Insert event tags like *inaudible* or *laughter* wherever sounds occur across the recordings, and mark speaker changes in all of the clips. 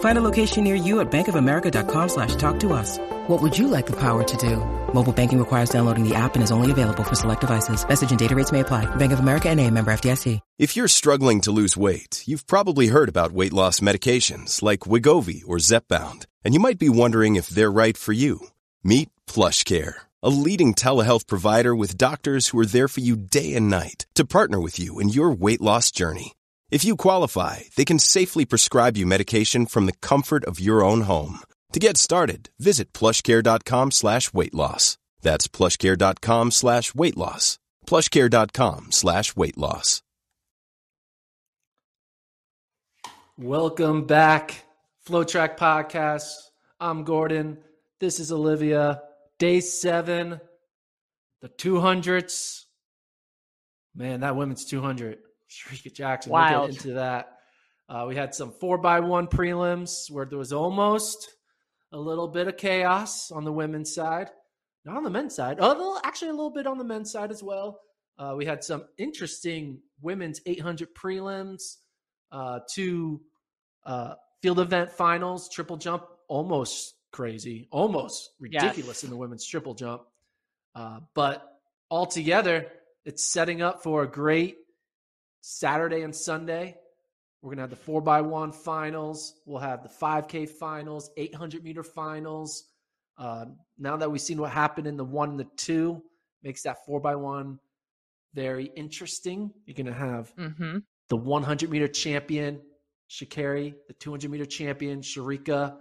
Speaker 1: Find a location near you at bankofamerica.com slash talk to us. What would you like the power to do? Mobile banking requires downloading the app and is only available for select devices. Message and data rates may apply. Bank of America and a member FDIC.
Speaker 2: If you're struggling to lose weight, you've probably heard about weight loss medications like Wegovy or Zepbound, and you might be wondering if they're right for you. Meet Plush Care, a leading telehealth provider with doctors who are there for you day and night to partner with you in your weight loss journey. If you qualify, they can safely prescribe you medication from the comfort of your own home. To get started, visit plushcare.com slash weight loss. That's plushcare.com slash weight loss. Plushcare.com slash weight loss.
Speaker 3: Welcome back, FloTrack Podcast. I'm Gordon. This is Olivia. Day seven, the 200s. Man, that women's 200. Shericka Jackson. We'll get into that. Uh, we had some four by one prelims where there was almost a little bit of chaos on the women's side. Not on the men's side. Oh, a little- actually, a little bit on the men's side as well. Uh, we had some interesting women's 800 prelims, uh, two uh, field event finals, triple jump, almost crazy, almost ridiculous in the women's triple jump. Uh, but altogether, it's setting up for a great Saturday and Sunday. We're going to have the 4 by one finals. We'll have the 5K finals, 800 meter finals. Uh, now that we've seen what happened in the one and the two, makes that 4 by one very interesting. You're going to have
Speaker 4: Mm-hmm.
Speaker 3: the 100 meter champion, Sha'Carri, the 200 meter champion, Shericka,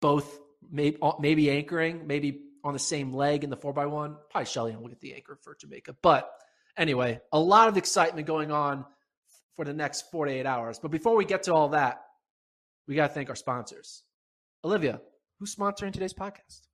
Speaker 3: both maybe, maybe anchoring, maybe on the same leg in the 4 by one Probably Shelly will get the anchor for Jamaica. But anyway, a lot of excitement going on for the next 48 hours. But before we get to all that, we got to thank our sponsors. Olivia, who's sponsoring today's podcast?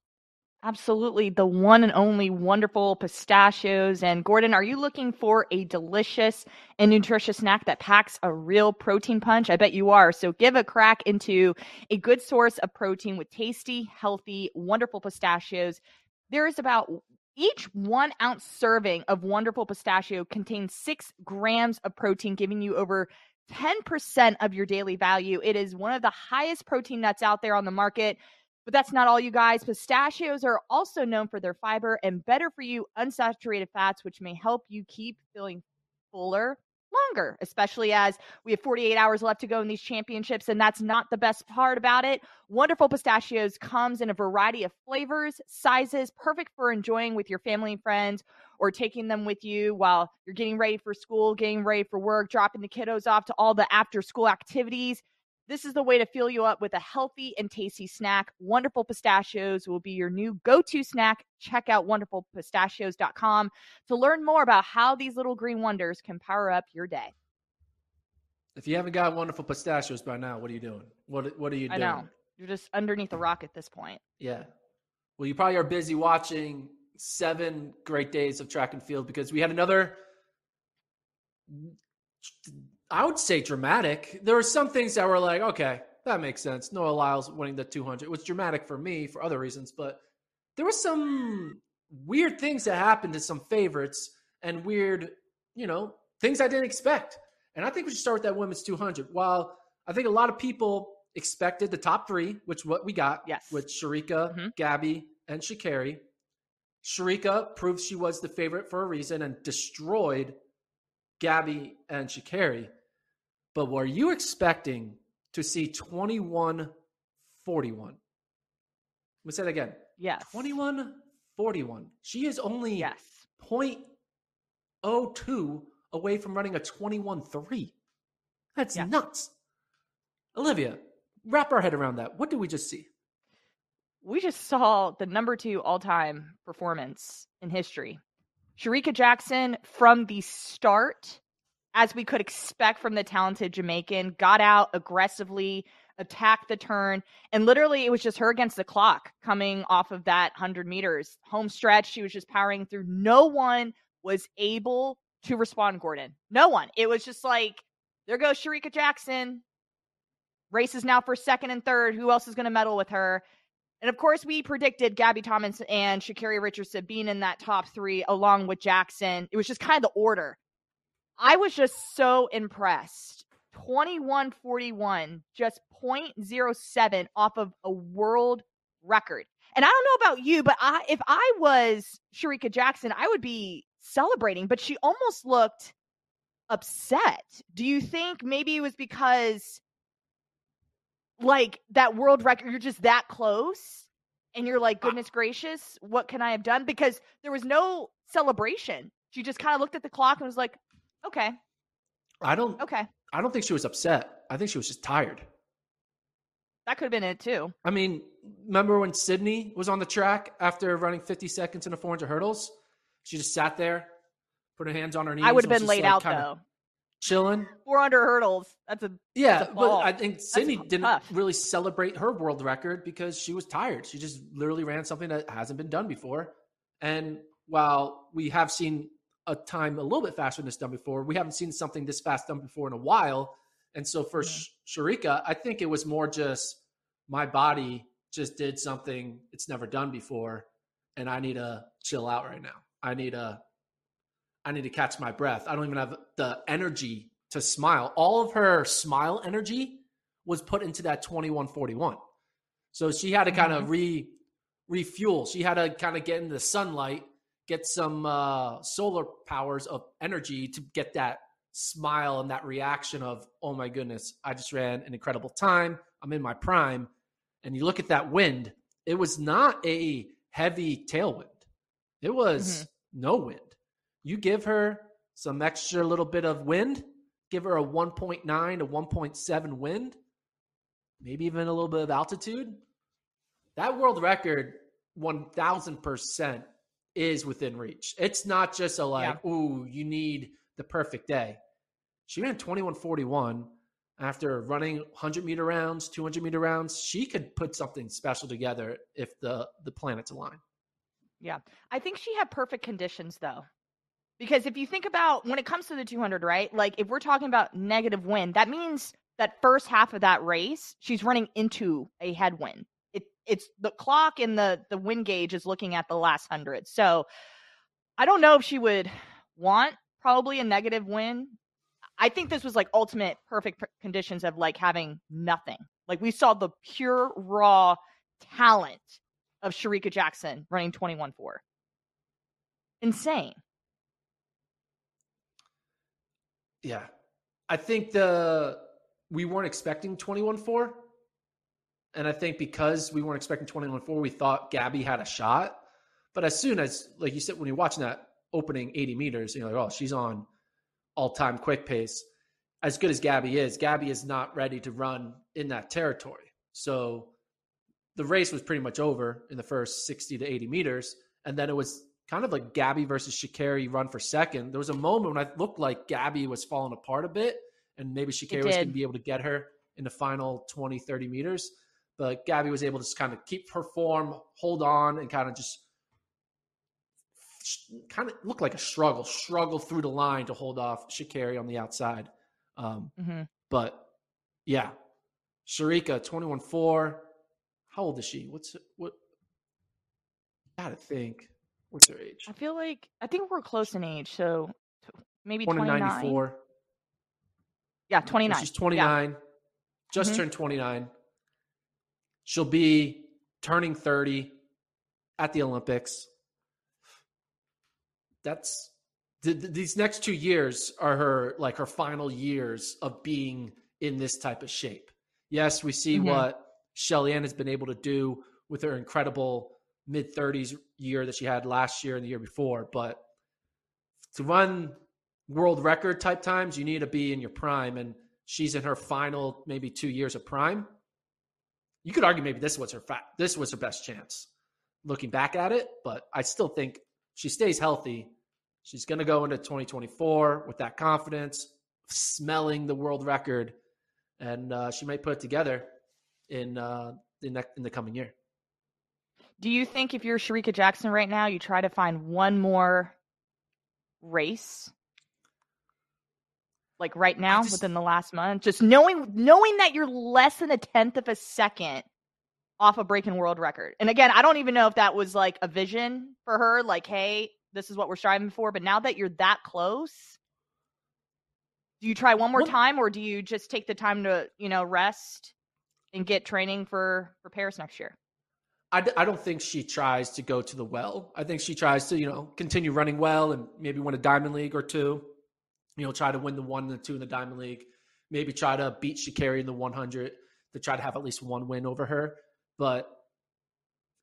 Speaker 4: Absolutely. The one and only wonderful pistachios. And Gordon, are you looking for a delicious and nutritious snack that packs a real protein punch? I bet you are. So give a crack into a good source of protein with tasty, healthy, wonderful pistachios. There is about each one ounce serving of wonderful pistachio contains six grams of protein, giving you over 10% of your daily value. It is one of the highest protein nuts out there on the market. But that's not all, you guys. Pistachios are also known for their fiber and better for you unsaturated fats, which may help you keep feeling fuller longer, especially as we have 48 hours left to go in these championships. And that's not the best part about it. Wonderful Pistachios comes in a variety of flavors, sizes, perfect for enjoying with your family and friends or taking them with you while you're getting ready for school, getting ready for work, dropping the kiddos off to all the after school activities. This is the way to fill you up with a healthy and tasty snack. Wonderful Pistachios will be your new go to snack. Check out wonderfulpistachios.com to learn more about how these little green wonders can power up your day.
Speaker 3: If you haven't got wonderful pistachios by now, what are you doing? What What are you doing?
Speaker 4: I know. You're just underneath a rock at this point.
Speaker 3: Yeah. Well, you probably are busy watching seven great days of track and field because we had another, I would say dramatic. There were some things that were like, okay, that makes sense. Noah Lyles winning the 200 it was dramatic for me for other reasons, but there were some weird things that happened to some favorites and weird, you know, things I didn't expect. And I think we should start with that women's 200. While I think a lot of people expected the top three, which what we got,
Speaker 4: Yes.
Speaker 3: with Shericka,
Speaker 4: Mhm.
Speaker 3: Gabby, and Sha'Carri. Shericka proved she was the favorite for a reason and destroyed Gabby and Sha'Carri. But were you expecting to see 21 41? Let me say that again.
Speaker 4: Yes.
Speaker 3: 21 41. She is only
Speaker 4: Yes.
Speaker 3: 0.02 away from running a 21 3. That's
Speaker 4: Yeah.
Speaker 3: nuts. Olivia, wrap our head around that. What did we just see?
Speaker 4: we just saw the number two all time performance in history. Shericka Jackson, from the start, as we could expect from the talented Jamaican, got out aggressively, attacked the turn, and literally it was just her against the clock coming off of that 100 meters home stretch. She was just powering through. No one was able to respond, Gordon. No one. It was just like, there goes Shericka Jackson. Race is now for second and third. Who else is going to medal with her? And of course, we predicted Gabby Thomas and Sha'Carri Richardson being in that top three along with Jackson. It was just kind of the order. I was just so impressed. 2141, just 0.07 off of a world record. And I don't know about you, but I if I was Shericka Jackson, I would be celebrating, but she almost looked upset. Do you think maybe it was because like that world record, you're just that close and you're like, goodness gracious, what can I have done? Because there was no celebration. She just kind of looked at the clock and was like, okay,
Speaker 3: I don't
Speaker 4: okay.
Speaker 3: I don't think she was upset. I think she was just tired.
Speaker 4: That could have been it too.
Speaker 3: I mean, remember when Sydney was on the track after running 50 seconds in the 400 hurdles? She just sat there, put her hands on her knees.
Speaker 4: I would have been laid
Speaker 3: like,
Speaker 4: out though.
Speaker 3: Chilling.
Speaker 4: 400 hurdles. That's a
Speaker 3: Yeah,
Speaker 4: That's a
Speaker 3: but. I think Sydney didn't
Speaker 4: tough.
Speaker 3: really celebrate her world record because she was tired. She just literally ran something that hasn't been done before. And while we have seen a time a little bit faster than it's done before, we haven't seen something this fast done before in a while. And so for Sh- Shericka, I think it was more just my body just did something it's never done before, and I need to chill out right now. I need to I need to catch my breath. I don't even have the energy to smile. All of her smile energy was put into that 2141. So she had to kind of mm-hmm. re refuel. She had to kind of get in the sunlight, get some uh, solar powers of energy to get that smile and that reaction of, oh my goodness, I just ran an incredible time. I'm in my prime. And you look at that wind, it was not a heavy tailwind. It was no wind. You give her some extra little bit of wind, give her a 1.9 to 1.7 wind, maybe even a little bit of altitude. That world record, 1000% is within reach. It's not just a like, ooh, you need the perfect day. She ran 2141 after running 100 meter rounds, 200 meter rounds. She could put something special together if the the planets align.
Speaker 4: Yeah. I think she had perfect conditions though. Because if you think about when it comes to the 200, right? Like if we're talking about negative wind, that means that first half of that race, she's running into a headwind. It it's the clock and the the wind gauge is looking at the last 100. So I don't know if she would want probably a negative wind. I think this was like ultimate perfect conditions of like having nothing. Like we saw the pure raw talent of Shericka Jackson running 21 4. Insane.
Speaker 3: Yeah. I think the we weren't expecting 21-4. And I think because we weren't expecting 21-4, we thought Gabby had a shot. But as soon as, like you said, when you're watching that opening 80 meters, you're like, oh, she's on all-time quick pace. As good as Gabby is, Gabby is not ready to run in that territory. So the race was pretty much over in the first 60 to 80 meters. And then it was kind of like Gabby versus Sha'Carri run for second. There was a moment when I looked like Gabby was falling apart a bit, and maybe Sha'Carri was going to be able to get her in the final 20, 30 meters. But Gabby was able to just kind of keep her form, hold on, and kind of just kind of look like a struggle, struggle through the line to hold off Sha'Carri on the outside. Um,
Speaker 4: hmm
Speaker 3: but yeah, Shericka, 21 4. How old is she? What's what? Gotta think. What's her age?
Speaker 4: I feel like I think we're close in age, so maybe
Speaker 3: Born in
Speaker 4: 29.
Speaker 3: 94.
Speaker 4: Yeah, 29.
Speaker 3: She's
Speaker 4: Yeah.
Speaker 3: 29. Just
Speaker 4: Mhm.
Speaker 3: turned 29. She'll be turning 30 at the Olympics. That's th- th- these next two years are her like her final years of being in this type of shape. Yes, we see
Speaker 4: Mhm.
Speaker 3: what Shelly Ann has been able to do with her incredible mid 30s year that she had last year and the year before, but to run world record type times, you need to be in your prime. And she's in her final maybe two years of prime. You could argue maybe this was her fa- this was her best chance looking back at it, but I still think she stays healthy. She's going to go into 2024 with that confidence, smelling the world record, and uh, she might put it together in uh, in, the, in the coming year.
Speaker 4: Do you think if you're Shericka Jackson right now, you try to find one more race like right now just, within the last month just knowing knowing that you're less than a tenth of a second off a breaking world record. And again i don't even know if that was like a vision for her like hey this is what we're striving for but now that you're that close do you try one more time or do you just take the time to you know rest and get training for for paris next year?
Speaker 3: I, I don't think she tries to go to the well. I think she tries to, you know, continue running well and maybe win a Diamond League or two you know, try to win the one and the two in the Diamond League. Maybe try to beat Sha'Carri in the 100 to try to have at least one win over her. But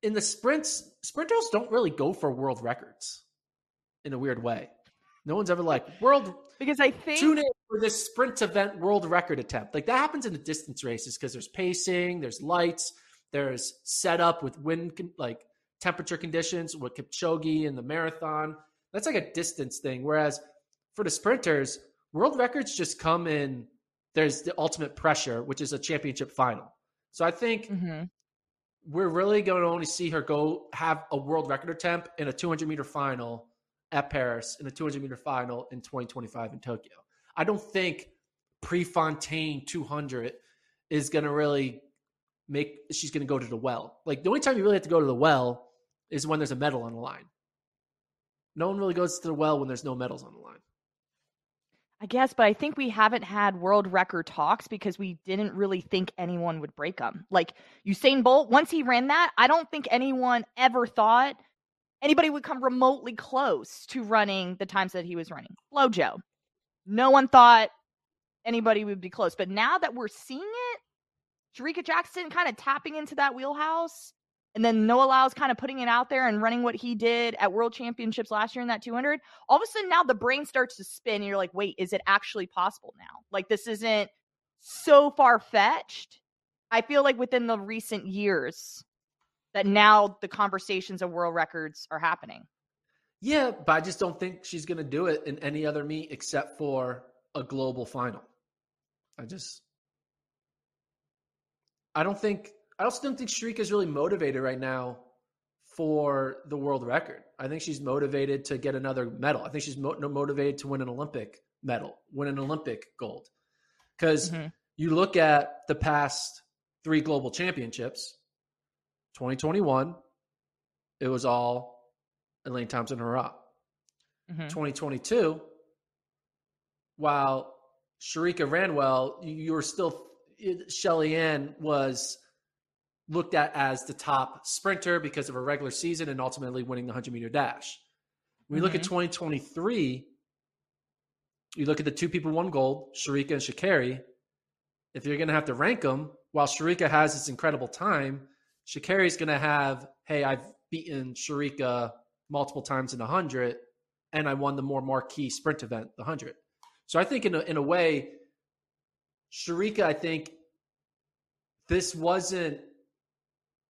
Speaker 3: in the sprints, sprinters don't really go for world records in a weird way. No one's ever like world
Speaker 4: because I think
Speaker 3: tune in for this sprint event world record attempt. Like that happens in the distance races because there's pacing, there's lights, there's setup with wind like temperature conditions with Kipchoge and the marathon. That's like a distance thing. Whereas for the sprinters, world records just come in. There's the ultimate pressure, which is a championship final. So I think mm-hmm. we're really going to only see her go have a world record attempt in a 200 meter final at Paris, in a 200 meter final in 2025 in Tokyo. I don't think Prefontaine 200 is going to really make. She's going to go to the well. Like the only time you really have to go to the well is when there's a medal on the line. No one really goes to the well when there's no medals on the line.
Speaker 4: I guess, but I think we haven't had world record talks because we didn't really think anyone would break them. Like Usain Bolt, once he ran that, I don't think anyone ever thought anybody would come remotely close to running the times that he was running. Flojo. No one thought anybody would be close. But now that we're seeing it, Shericka Jackson kind of tapping into that wheelhouse, and then Noah Lyles kind of putting it out there and running what he did at World Championships last year in that 200. All of a sudden, now the brain starts to spin, and you're like, wait, is it actually possible now? Like, this isn't so far fetched. I feel like within the recent years that now the conversations of world records are happening.
Speaker 3: Yeah, but I just don't think she's going to do it in any other meet except for a global final. I just, I don't think I also don't think Shericka is really motivated right now for the world record. I think she's motivated to get another medal. I think she's mo- motivated to win an Olympic medal, win an Olympic gold. Because mm-hmm. you look at the past three global championships 2021, it was all Elaine Thompson Herah. Mm-hmm. 2022, while Shericka ran well, you were still, Shelly-Ann was looked at as the top sprinter because of a regular season and ultimately winning the 100 meter dash. When you mm-hmm. look at 2023, you look at the two people won gold, Shericka and Sha'Carri. If you're going to have to rank them, while Shericka has this incredible time, Sha'Carri is going to have, hey, I've beaten Shericka multiple times in the 100, and I won the more marquee sprint event, the 100. So I think in a, in a way, Shericka, I think this wasn't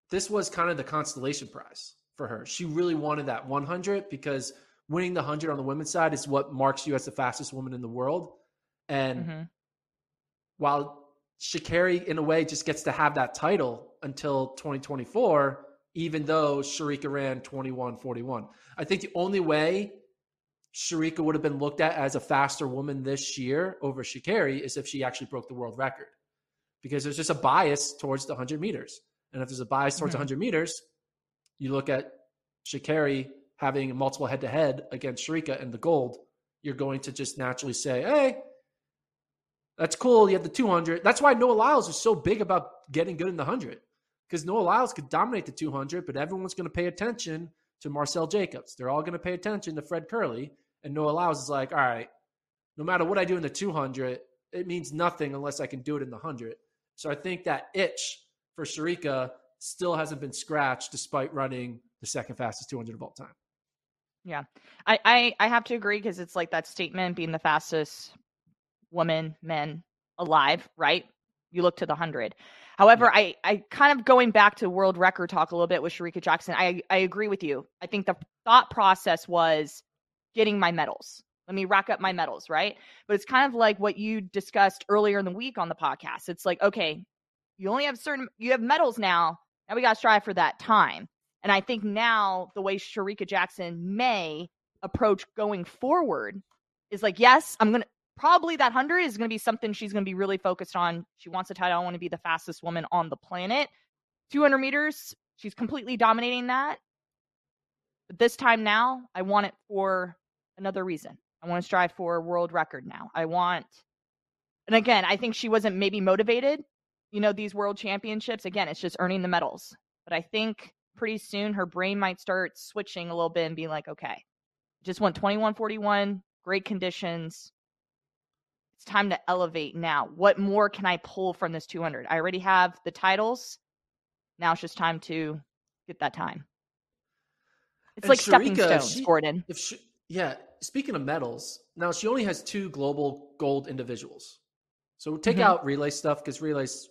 Speaker 3: this was kind of the constellation prize for her. She really wanted that 100 because winning the 100 on the women's side is what marks you as the fastest woman in the world. And mm-hmm. while Sha'Carri, in a way, just gets to have that title until 2024, even though Shericka ran 21 41. I think the only way Shericka would have been looked at as a faster woman this year over Sha'Carri is if she actually broke the world record because there's just a bias towards the 100 meters. And if there's a bias towards mm-hmm. 100 meters, you look at Sha'Carri having multiple head to head against Shericka and the gold, you're going to just naturally say, hey, that's cool. You have the 200. That's why Noah Lyles is so big about getting good in the 100 because Noah Lyles could dominate the 200, but everyone's going to pay attention to Marcell Jacobs. They're all going to pay attention to Fred Kerley. And Noah Lyles is like, all right, no matter what I do in the 200, it means nothing unless I can do it in the 100. So I think that itch for Shericka still hasn't been scratched despite running the second fastest 200 of all time.
Speaker 4: Yeah, I I, I have to agree because it's like that statement being the fastest woman, men alive, right? You look to the 100. However, yeah. I, I kind of going back to world record talk a little bit with Shericka Jackson, I, I agree with you. I think the thought process was getting my medals. Let me rack up my medals, right? But it's kind of like what you discussed earlier in the week on the podcast. It's like, okay, you only have certain, you have medals now. Now we got to strive for that time. And I think now the way Shericka Jackson may approach going forward is like, yes, I'm to, probably that 100 is to be something she's to be really focused on. She wants a title. I want to be the fastest woman on the planet. 200 meters, she's completely dominating that. But this time now, I want it for another reason. I want to strive for a world record now. I want, and again, I think she wasn't maybe motivated. You know, these world championships, again, it's just earning the medals. But I think pretty soon her brain might start switching a little bit and be like, okay, just went 2141, great conditions. It's time to elevate now. What more can I pull from this 200? I already have the titles. Now it's just time to get that time. It's and like Shericka, stepping stones, she, Gordon.
Speaker 3: If she, yeah, speaking of medals, now she only has two global gold individuals. So take mm-hmm. out relay stuff because relays,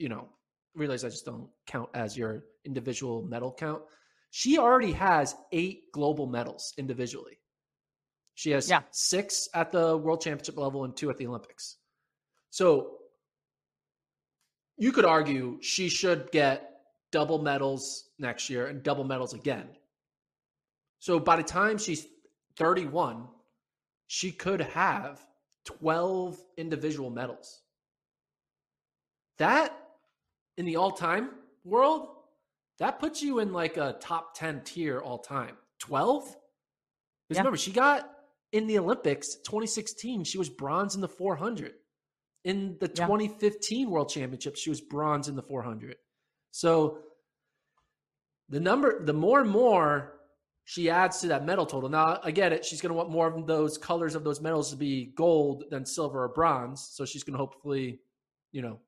Speaker 3: you know, relays I just don't count as your individual medal count. She already has eight global medals individually. She has yeah. six at the world championship level and two at the Olympics. So you could argue she should get double medals next year and double medals again. So by the time she's 31, she could have 12 individual medals. That in the all time world, that puts you in like a top 10 tier all time. 12? Because yeah. remember, she got in the Olympics 2016, she was bronze in the 400. In the yeah. 2015 World Championship, she was bronze in the 400. So the number, the more and more she adds to that medal total. Now, I get it. She's going to want more of those colors of those medals to be gold than silver or bronze. So she's going to hopefully, you know,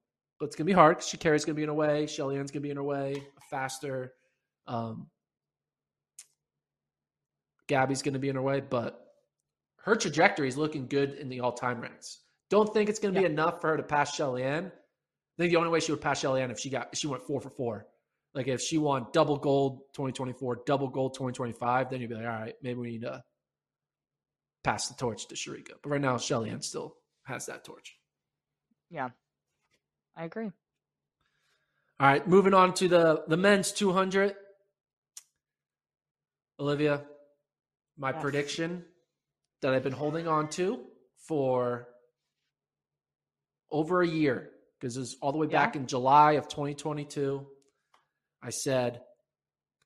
Speaker 3: but it's going to be hard because Sha'Carri's going to be in her way. Shelly Ann's going to be in her way faster. Um, Gabby's going to be in her way, but her trajectory is looking good in the all time ranks. Don't think it's going to yeah. be enough for her to pass Shelly Ann. I think the only way she would pass Shelly Ann if she got if she went four for four. Like if she won double gold 2024, double gold 2025, then you'd be like, all right, maybe we need to pass the torch to Shericka. But right now, Shelly Ann still has that torch.
Speaker 4: Yeah, I agree.
Speaker 3: All right, moving on to the the men's 200. Olivia, my yes. prediction that I've been holding on to for over a year because it was all the way back yeah. in July of 2022. I said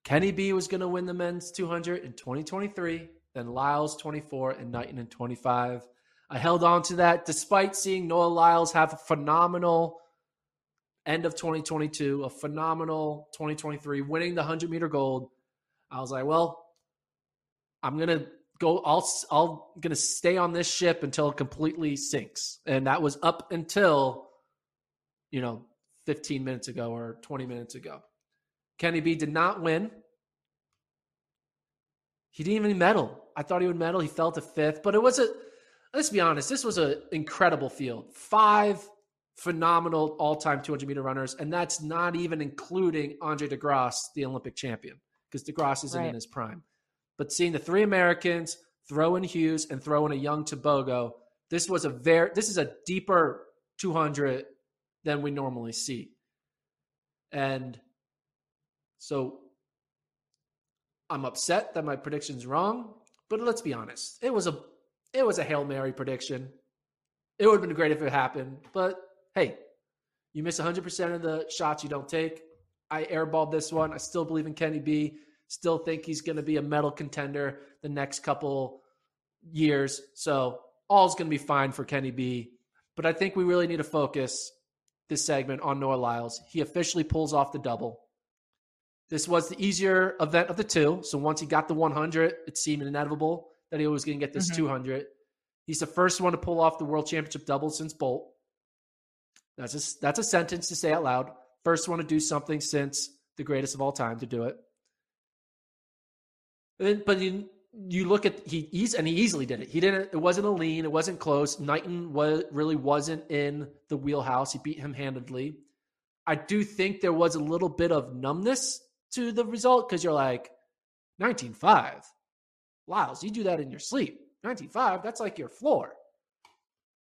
Speaker 3: Kenny B was going to win the men's 200 in 2023, then Lyles 24 and Knighton in 25. I held on to that despite seeing Noah Lyles have a phenomenal end of 2022, a phenomenal 2023, winning the 100 meter gold. I was like, well, I'm going to go I'll I'll going to stay on this ship until it completely sinks. And that was up until you know 15 minutes ago or 20 minutes ago. Kenny B did not win. He didn't even medal. I thought he would medal. He fell to fifth, but it was a. Let's be honest. This was an incredible field. Five phenomenal all-time 200 meter runners, and that's not even including Andre De Grasse, the Olympic champion, because De Grasse isn't right. in his prime. But seeing the three Americans throw in Hughes and throw in a young Tebogo, this was a very. This is a deeper 200 than we normally see, and so I'm upset that my prediction's wrong, but let's be honest. It was a it was a Hail Mary prediction. It would have been great if it happened, but hey, you miss 100% of the shots you don't take. I airballed this one. I still believe in Kenny B. Still think he's going to be a medal contender the next couple years. So all's going to be fine for Kenny B. But I think we really need to focus this segment on Noah Lyles. He officially pulls off the double. This was the easier event of the two. So once he got the 100, it seemed inevitable that he was going to get this mm-hmm. 200. He's the first one to pull off the world championship double since Bolt. That's a, that's a sentence to say out loud. First one to do something since the greatest of all time to do it. Then, but you, you look at he he's and he easily did it. He didn't. It wasn't a lean. It wasn't close. Knighton was really wasn't in the wheelhouse. He beat him handedly. I do think there was a little bit of numbness to the result because you're like 19.5. Lyles, you do that in your sleep. 19.5, that's like your floor.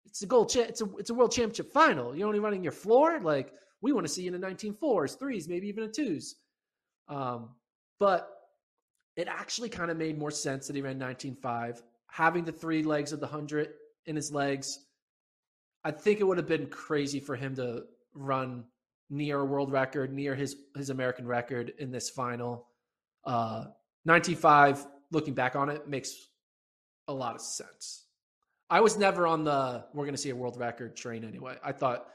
Speaker 3: It's a gold cha- it's a it's a world championship final. You're only running your floor. Like we want to see you in a 19 fours, threes, maybe even a twos. Um, but it actually kind of made more sense that he ran 19.5. Having the three legs of the 100 in his legs, I think it would have been crazy for him to run near a world record, near his, his American record in this final. Uh, 19.5, looking back on it, makes a lot of sense. I was never on the we're going to see a world record train anyway. I thought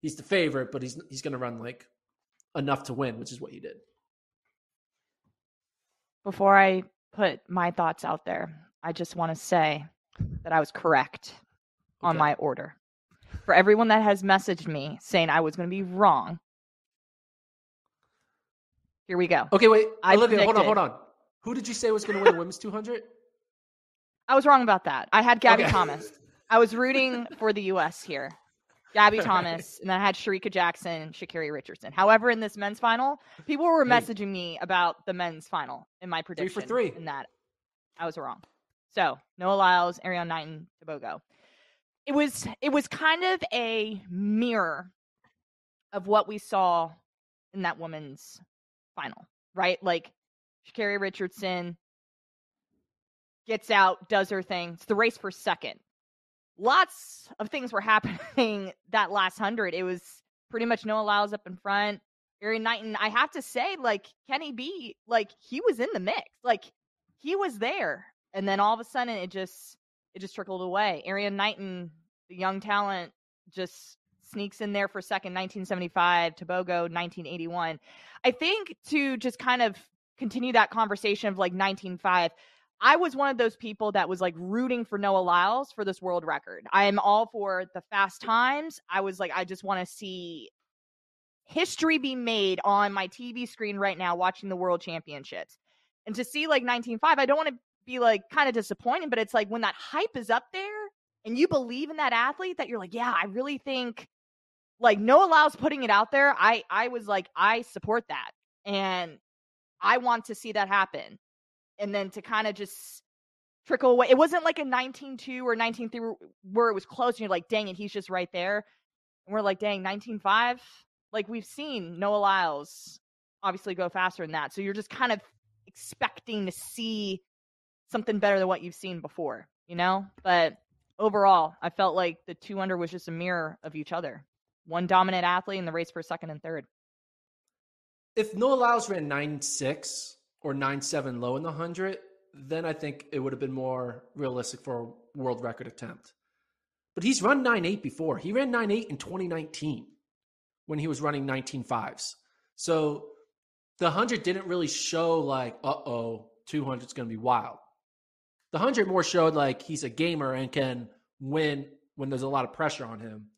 Speaker 3: he's the favorite, but he's he's going to run like enough to win, which is what he did
Speaker 4: before I put my thoughts out there, I just want to say that I was correct okay. on my order. For everyone that has messaged me saying I was going to be wrong, here we go.
Speaker 3: Okay, wait. I Olivia, predicted, hold on, hold on. Who did you say was going to win the women's 200?
Speaker 4: I was wrong about that. I had Gabby okay. Thomas. I was rooting for the U.S. here. Gabby Thomas, and then I had Shericka Jackson, Sha'Carri Richardson. However, in this men's final, people were messaging me about the men's final in my prediction.
Speaker 3: Three for three.
Speaker 4: In that, I was wrong. So Noah Lyles, Erriyon Knighton, Tebogo. It was it was kind of a mirror of what we saw in that women's final, right? Like Sha'Carri Richardson gets out, does her thing. It's the race for second lots of things were *laughs* happening that last hundred. It was pretty much Noah Lyles up in front. Erriyon Knighton, I have to say, like Kenny B, like he was in the mix. Like he was there. And then all of a sudden it just it just trickled away. Erriyon Knighton, the young talent, just sneaks in there for second, 1975, Tebogo, 1981. I think to just kind of continue that conversation of like 19.5, I was one of those people that was like rooting for Noah Lyles for this world record. I am all for the fast times. I was like, I just want to see history be made on my TV screen right now watching the world championships. And to see like 19.5, I don't want to be like kind of disappointed, but it's like when that hype is up there and you believe in that athlete that you're like, yeah, I really think like Noah Lyles putting it out there. I I was like, I support that. And I want to see that happen and then to kind of just trickle away. It wasn't like a 19-2 or 19-3 where it was close and you're like, dang it, he's just right there. And we're like, dang, 19-5. Like we've seen Noah Lyles obviously go faster than that. So you're just kind of expecting to see something better than what you've seen before, you know? But overall, I felt like the two under was just a mirror of each other. One dominant athlete in the race for second and third.
Speaker 3: If Noah Lyles ran nine six, or nine seven low in the hundred, then I think it would have been more realistic for a world record attempt. But he's run nine eight before. He ran nine eight in 2019 when he was running 19 fives. So the 100 didn't really show like, uh oh, 200 is going to be wild. The 100 more showed like he's a gamer and can win when there's a lot of pressure on him.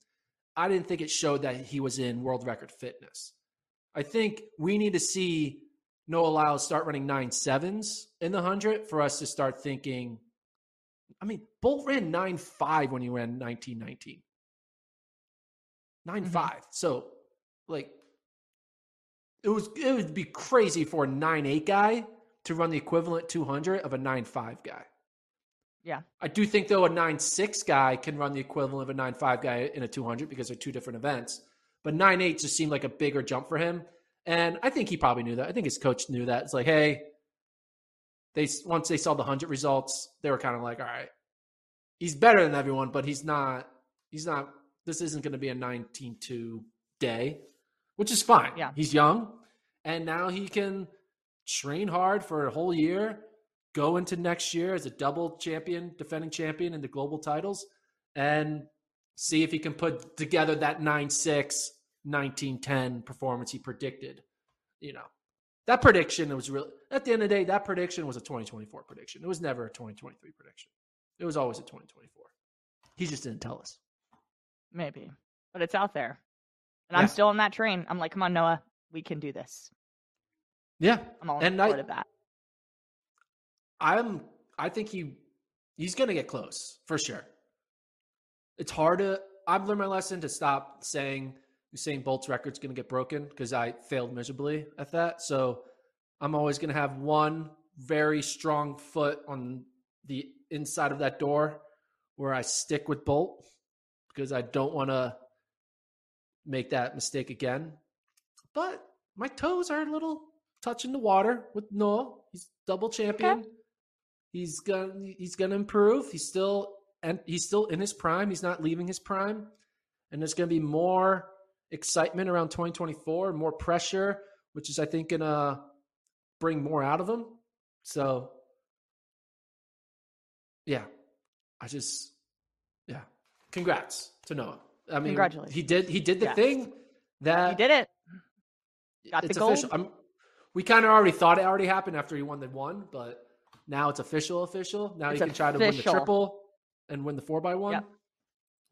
Speaker 3: I didn't think it showed that he was in world record fitness. I think we need to see Noah Lyles start running nine sevens in the hundred for us to start thinking. I mean, Bolt ran nine five when he ran nineteen nineteen. Nine mm-hmm. five. So, like, it was it would be crazy for a nine eight guy to run the equivalent two hundred of a nine five guy.
Speaker 4: Yeah,
Speaker 3: I do think though a nine six guy can run the equivalent of a nine five guy in a two hundred because they're two different events. But nine eight just seemed like a bigger jump for him. And I think he probably knew that. I think his coach knew that. It's like, hey, they once they saw the hundred results, they were kind of like, all right, he's better than everyone, but he's not. He's not. This isn't going to be a 19-2 day, which is fine.
Speaker 4: Yeah,
Speaker 3: he's young, and now he can train hard for a whole year, go into next year as a double champion, defending champion in the global titles, and see if he can put together that 9-6 1910 performance he predicted. You know, that prediction was really at the end of the day, that prediction was a 2024 prediction. It was never a 2023 prediction. It was always a 2024. He just didn't tell us.
Speaker 4: Maybe. But it's out there. And yeah. I'm still on that train. I'm like, come on, Noah, we can do this.
Speaker 3: Yeah.
Speaker 4: I'm all and part of that.
Speaker 3: I'm I think he he's going to get close for sure. It's hard to. I've learned my lesson to stop saying Usain Bolt's record's going to get broken because I failed miserably at that. So I'm always going to have one very strong foot on the inside of that door where I stick with Bolt because I don't want to make that mistake again. But my toes are a little touching the water with Noah. He's double champion. Okay. He's gonna he's gonna improve. He's still and he's still in his prime. He's not leaving his prime. And there's gonna be more excitement around 2024, more pressure, which is I think gonna bring more out of him. So yeah. I just yeah. Congrats to Noah. I mean
Speaker 4: Congratulations.
Speaker 3: he did he did the yes. thing that
Speaker 4: he did it. Got
Speaker 3: it's
Speaker 4: the gold.
Speaker 3: official. I'm, we kind of already thought it already happened after he won the one, but now it's official. Official. Now
Speaker 4: it's
Speaker 3: you can
Speaker 4: official.
Speaker 3: try to win the triple and win the four by one. Yep.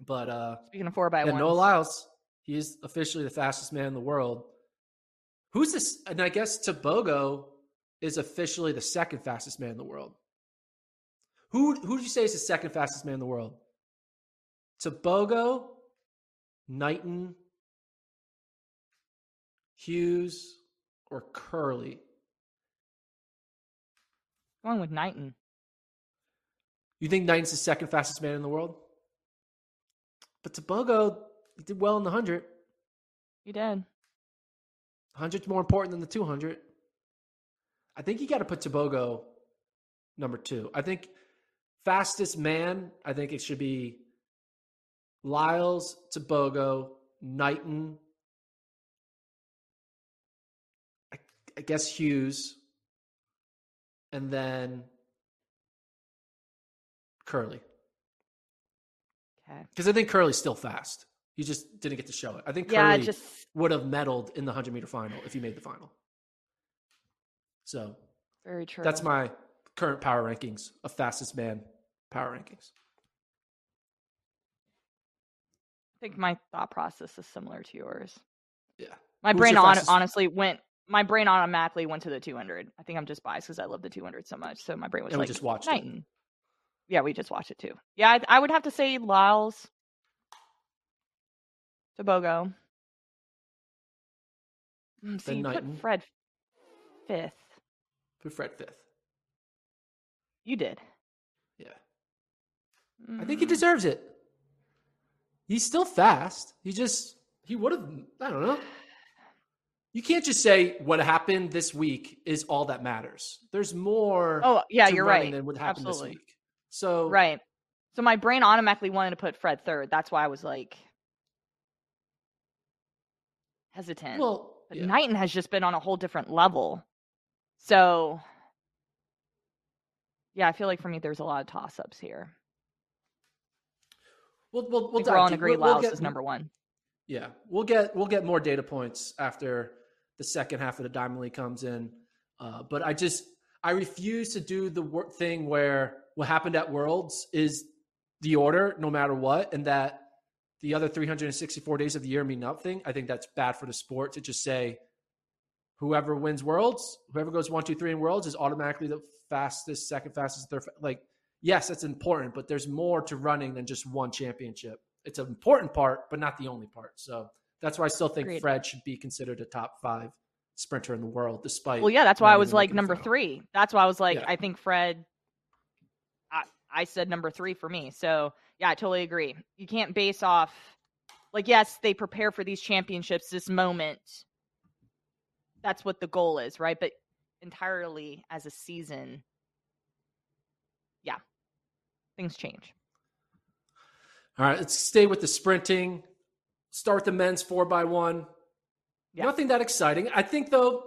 Speaker 3: But uh
Speaker 4: speaking of four by one,
Speaker 3: Noah Lyles, he is officially the fastest man in the world. Who's this? And I guess Tebogo is officially the second fastest man in the world. Who who did you say is the second fastest man in the world? Tebogo, Knighton, Hughes, or Kerley?
Speaker 4: Going with Knighton.
Speaker 3: You think Knighton's the second fastest man in the world? But Tebogo he did well in the 100.
Speaker 4: He did.
Speaker 3: 100's more important than the 200. I think you got to put Tebogo number two. I think fastest man, I think it should be Lyles, Tebogo, Knighton, I, I guess Hughes, and then Kerley.
Speaker 4: Okay.
Speaker 3: Because I think Kerley's still fast. He just didn't get to show it. I think
Speaker 4: yeah,
Speaker 3: Kerley
Speaker 4: just...
Speaker 3: would have medaled in the 100 meter final if he made the final. So,
Speaker 4: very true.
Speaker 3: That's my current power rankings of fastest man power rankings.
Speaker 4: I think my thought process is similar to yours.
Speaker 3: Yeah.
Speaker 4: My Who's brain on, honestly went my brain automatically went to the 200. I think I'm just biased because I love the 200 so much. So my brain was
Speaker 3: and
Speaker 4: like,
Speaker 3: we just watched it.
Speaker 4: Yeah, we just watched it too. Yeah, I, I would have to say Lyles, Tebogo. Mm, so you put Fred fifth.
Speaker 3: Put Fred fifth.
Speaker 4: You did.
Speaker 3: Yeah.
Speaker 4: Mm.
Speaker 3: I think he deserves it. He's still fast. He just he would have I don't know. You can't just say what happened this week is all that matters. There's more.
Speaker 4: Oh yeah, you're right.
Speaker 3: Than what happened
Speaker 4: Absolutely.
Speaker 3: this week. So
Speaker 4: right. So my brain automatically wanted to put Fred third. That's why I was like hesitant.
Speaker 3: Well,
Speaker 4: but
Speaker 3: yeah.
Speaker 4: Knighton has just been on a whole different level. So yeah, I feel like for me there's a lot of toss ups here.
Speaker 3: We'll we'll, we'll
Speaker 4: we're all in agree.
Speaker 3: We'll, we'll get,
Speaker 4: is number one.
Speaker 3: Yeah, we'll get we'll get more data points after the second half of the Diamond League comes in. Uh, but I just I refuse to do the thing where what happened at Worlds is the order, no matter what, and that the other 364 days of the year mean nothing. I think that's bad for the sport to just say whoever wins Worlds, whoever goes one, two, three in Worlds is automatically the fastest, second fastest, third. Like, yes, that's important, but there's more to running than just one championship. It's an important part, but not the only part. So that's why I still think
Speaker 4: Agreed.
Speaker 3: Fred should be considered a top five sprinter in the world, despite.
Speaker 4: Well, yeah, that's why I was like number three. That's why I was like,
Speaker 3: Yeah.
Speaker 4: I think Fred. I, I said number three for me. So yeah, I totally agree. You can't base off, like, yes, they prepare for these championships, this moment. That's what the goal is, right? But entirely as a season, yeah, things change.
Speaker 3: All right, let's stay with the sprinting. Start the men's four by one.
Speaker 4: Yeah.
Speaker 3: Nothing that exciting. I think though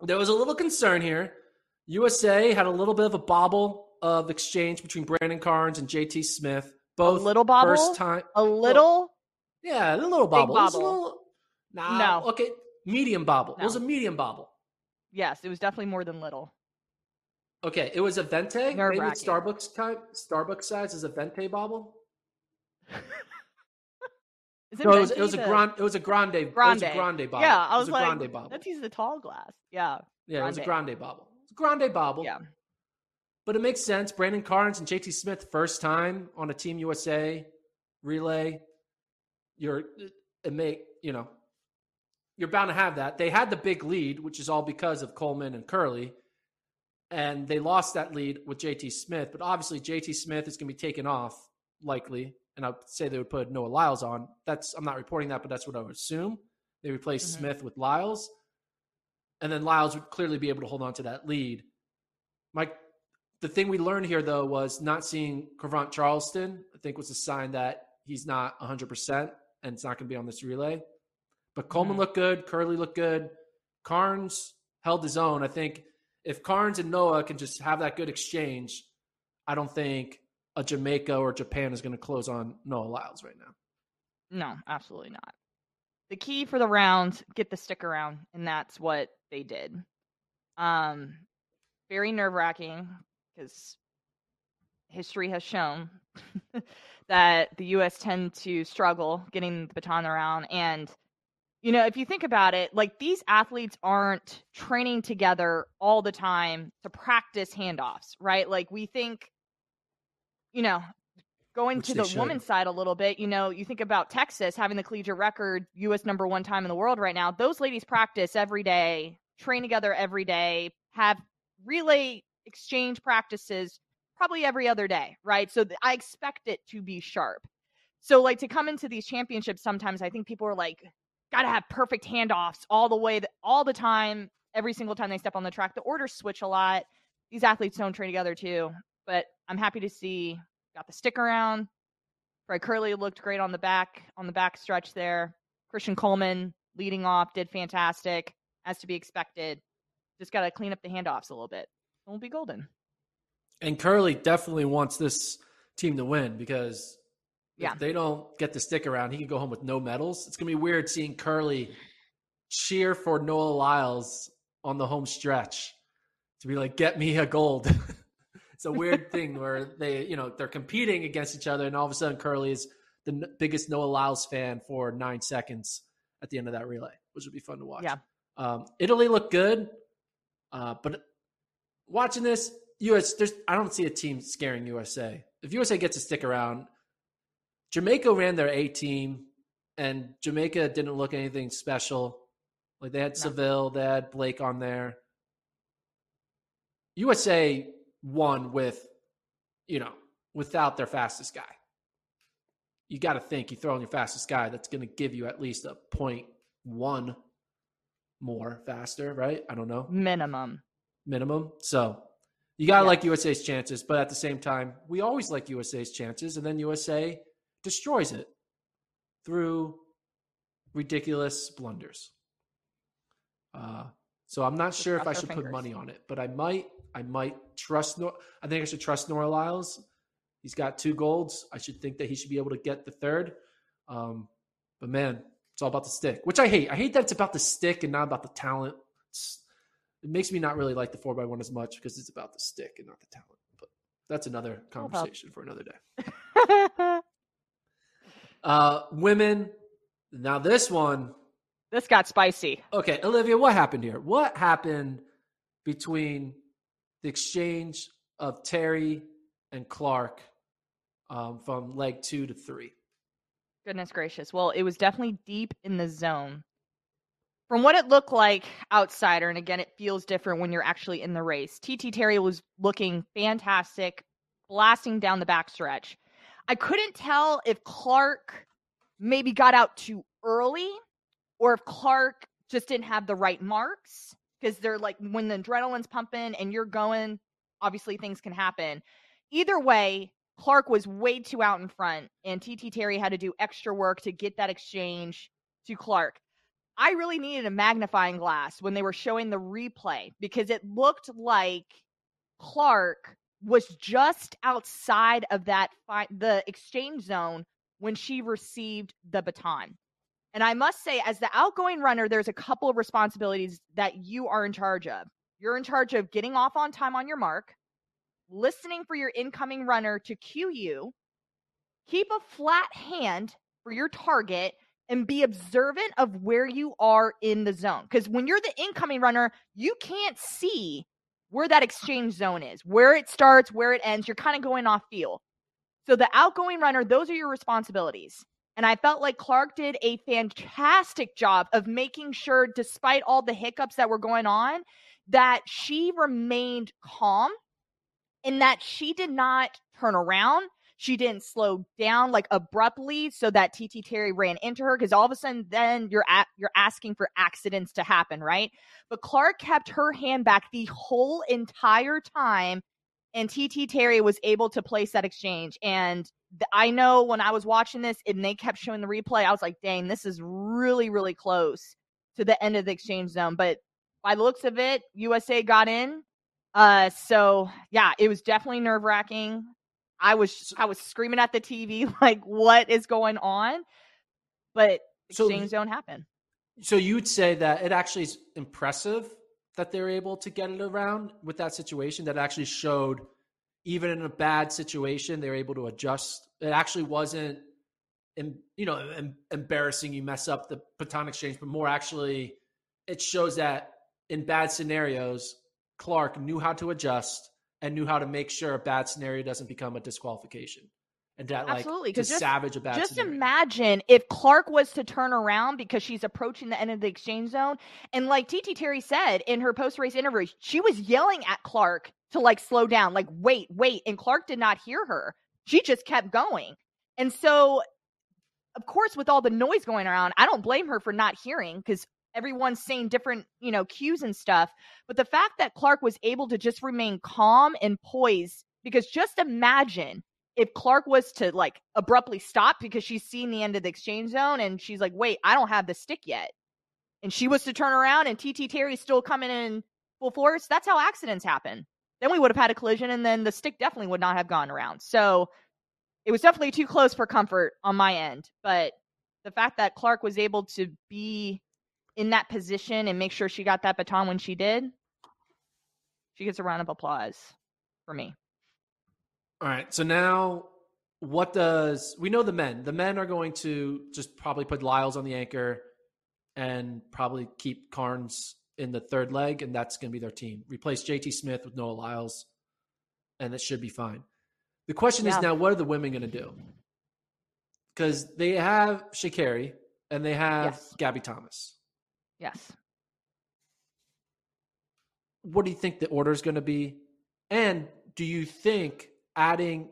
Speaker 3: there was a little concern here. USA had a little bit of a bobble of exchange between Brandon Carnes and JT Smith. Both
Speaker 4: little bobble?
Speaker 3: first time.
Speaker 4: A little,
Speaker 3: Yeah, a little bobble. Was a
Speaker 4: bobble.
Speaker 3: little- nah,
Speaker 4: No.
Speaker 3: Okay, medium bobble. It was a medium bobble.
Speaker 4: yes, it was definitely more than little.
Speaker 3: Okay, it was a venti. Maybe Starbucks type. Starbucks size is a venti bobble. *laughs*
Speaker 4: Is it
Speaker 3: No, it was, it was a
Speaker 4: the-
Speaker 3: grand. It was a grande. It was
Speaker 4: grande?
Speaker 3: a grande bobble.
Speaker 4: Yeah, I
Speaker 3: It
Speaker 4: was
Speaker 3: a
Speaker 4: like,
Speaker 3: grande bobble.
Speaker 4: let's use the tall glass. Yeah,
Speaker 3: Yeah, it was a
Speaker 4: grande.
Speaker 3: grande bobble. It's a grande bobble.
Speaker 4: yeah.
Speaker 3: But it makes sense. Brandon Carnes and JT Smith, first time on a Team USA relay. You're it make you know you're bound to have that. They had the big lead, which is all because of Coleman and Kerley, and they lost that lead with JT Smith. But obviously, JT Smith is going to be taken off likely, and I'd say they would put Noah Lyles on. That's I'm not reporting that, but that's what I would assume. They replace mm-hmm. Smith with Lyles, and then Lyles would clearly be able to hold on to that lead. Mike, the thing we learned here though was not seeing Cravont Charleston. I think was a sign that he's not 100 percent and it's not going to be on this relay. But Coleman mm-hmm. looked good. Kerley looked good. Carnes held his own. I think if Carnes and Noah can just have that good exchange, I don't think a Jamaica or Japan is going to close on Noah Lyles right now.
Speaker 4: No, absolutely not. The key for the round, get the stick around, and that's what they did. Um, very nerve wracking because history has shown *laughs* that the U.S. tend to struggle getting the baton around, and you know, if you think about it, like these athletes aren't training together all the time to practice handoffs, right? Like we think, you know, going Which to the should. women's side a little bit, you know, you think about Texas having the collegiate record, US number one time in the world right now. Those ladies practice every day, train together every day, have relay exchange practices probably every other day, right? So th- I expect it to be sharp. So, like, to come into these championships, sometimes I think people are like, got to have perfect handoffs all the way, all the time, every single time they step on the track. The orders switch a lot. These athletes don't train together too. But I'm happy to see got the stick around. Fred Kerley looked great on the back on the back stretch there. Christian Coleman leading off did fantastic as to be expected. Just got to clean up the handoffs a little bit. It will be golden.
Speaker 3: And Kerley definitely wants this team to win because
Speaker 4: yeah.
Speaker 3: If they don't get the stick around, he can go home with no medals. It's gonna be weird seeing Kerley cheer for Noah Lyles on the home stretch to be like, "Get me a gold." *laughs* it's a weird *laughs* thing where they, you know, they're competing against each other, and all of a sudden Kerley is the n- biggest Noah Lyles fan for nine seconds at the end of that relay, which would be fun to watch.
Speaker 4: Yeah.
Speaker 3: Um, Italy looked good, uh, but watching this, US, there's I don't see a team scaring USA. If USA gets to stick around, Jamaica ran their A team, and Jamaica didn't look anything special. Like they had no. Seville, they had Blake on there. USA won with, you know, without their fastest guy. You got to think you throw in your fastest guy, that's going to give you at least a point one more faster, right? I don't know.
Speaker 4: Minimum.
Speaker 3: Minimum. So you got to yes. like USA's chances, but at the same time, we always like USA's chances, and then USA destroys it through ridiculous blunders. Uh, so I'm not sure if I should fingers. put money on it, but I might. I might trust. Nor- I think I should trust Noah Lyles. He's got two golds. I should think that he should be able to get the third. Um, but man, it's all about the stick, which I hate. I hate that it's about the stick and not about the talent. It's, it makes me not really like the four by one as much because it's about the stick and not the talent. But that's another conversation for another day. *laughs* Uh, women. Now this one.
Speaker 4: This got spicy.
Speaker 3: Okay, Olivia, what happened here? What happened between the exchange of Terry and Clark um, from leg two to three?
Speaker 4: Goodness gracious. Well, it was definitely deep in the zone. From what it looked like outsider, and again, it feels different when you're actually in the race. TT Terry was looking fantastic, blasting down the backstretch. I couldn't tell if Clark maybe got out too early or if Clark just didn't have the right marks because they're like when the adrenaline's pumping and you're going, obviously things can happen. Either way, Clark was way too out in front, and TT Terry had to do extra work to get that exchange to Clark. I really needed a magnifying glass when they were showing the replay because it looked like Clark was just outside of that fi- the exchange zone when she received the baton. And I must say, as the outgoing runner, there's a couple of responsibilities that you are in charge of. You're in charge of getting off on time on your mark, listening for your incoming runner to cue you, keep a flat hand for your target, and be observant of where you are in the zone. Because when you're the incoming runner, you can't see where that exchange zone is, where it starts, where it ends. You're kind of going off feel. So the outgoing runner, those are your responsibilities. And I felt like Clark did a fantastic job of making sure, despite all the hiccups that were going on, that she remained calm and that she did not turn around. She didn't slow down like abruptly so that TT Terry ran into her because all of a sudden then you're at, you're asking for accidents to happen, right? But Clark kept her hand back the whole entire time and TT Terry was able to place that exchange. And th- I know when I was watching this and they kept showing the replay, I was like, dang, this is really, really close to the end of the exchange zone. But by the looks of it, USA got in. Uh, so yeah, it was definitely nerve wracking. I was I was screaming at the TV *laughs* like, what is going on? But exchange don't happen.
Speaker 3: So you'd say that it actually is impressive that they're able to get it around with that situation that actually showed even in a bad situation they're able to adjust it actually wasn't you know embarrassing you mess up the baton exchange but more actually it shows that in bad scenarios clark knew how to adjust and knew how to make sure a bad scenario doesn't become a disqualification. And that like Absolutely, to just, savage a bad
Speaker 4: just
Speaker 3: scenario.
Speaker 4: imagine if clark was to turn around because she's approaching the end of the exchange zone. And like tt terry said in her post-race interview she was yelling at clark to like slow down like wait wait. And clark did not hear her. She just kept going. And so of course with all the noise going around i don't blame her for not hearing because everyone's saying different you know cues and stuff but the fact that clark was able to just remain calm and poised because just imagine if Clark was to like abruptly stop because she's seen the end of the exchange zone and she's like, wait, I don't have the stick yet. And she was to turn around and TT Terry's still coming in full force, that's how accidents happen. Then we would have had a collision and then the stick definitely would not have gone around. So it was definitely too close for comfort on my end. But the fact that Clark was able to be in that position and make sure she got that baton when she did, she gets a round of applause for me.
Speaker 3: All right. So now what does we know the men? The men are going to just probably put Lyles on the anchor and probably keep Carnes in the third leg, and that's going to be their team. Replace JT Smith with Noah Lyles, and it should be fine. The question yeah. is now, what are the women going to do? Because they have Sha'Carri and they have yes. Gabby Thomas.
Speaker 4: Yes.
Speaker 3: What do you think the order is going to be? And do you think adding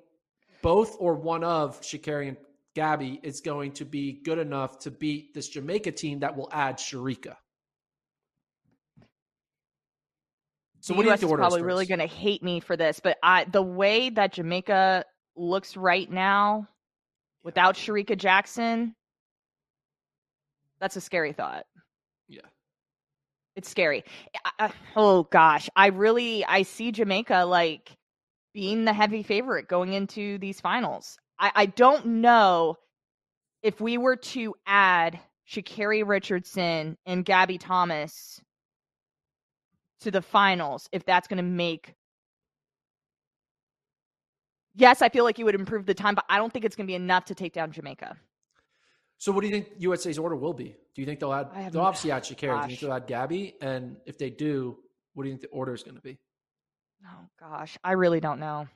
Speaker 3: both or one of Sha'Carri and Gabby is going to be good enough to beat this Jamaica team that will add Shericka.
Speaker 4: So the what US do you think the order is probably really going to hate me for this, but I the way that Jamaica looks right now without Shericka Jackson, that's a scary thought. It's scary. I, I, *sighs* oh gosh, I really I see Jamaica like being the heavy favorite going into these finals. I, I don't know if we were to add Sha'Carri Richardson and Gabby Thomas to the finals, if that's going to make. Yes, I feel like you would improve the time, but I don't think it's going to be enough to take down Jamaica.
Speaker 3: So, what do you think USA's order will be? Do you think they'll add? They'll obviously add Sha'Carri. Do you think they'll add Gabby? And if they do, what do you think the order is going to be?
Speaker 4: Oh gosh, I really don't know.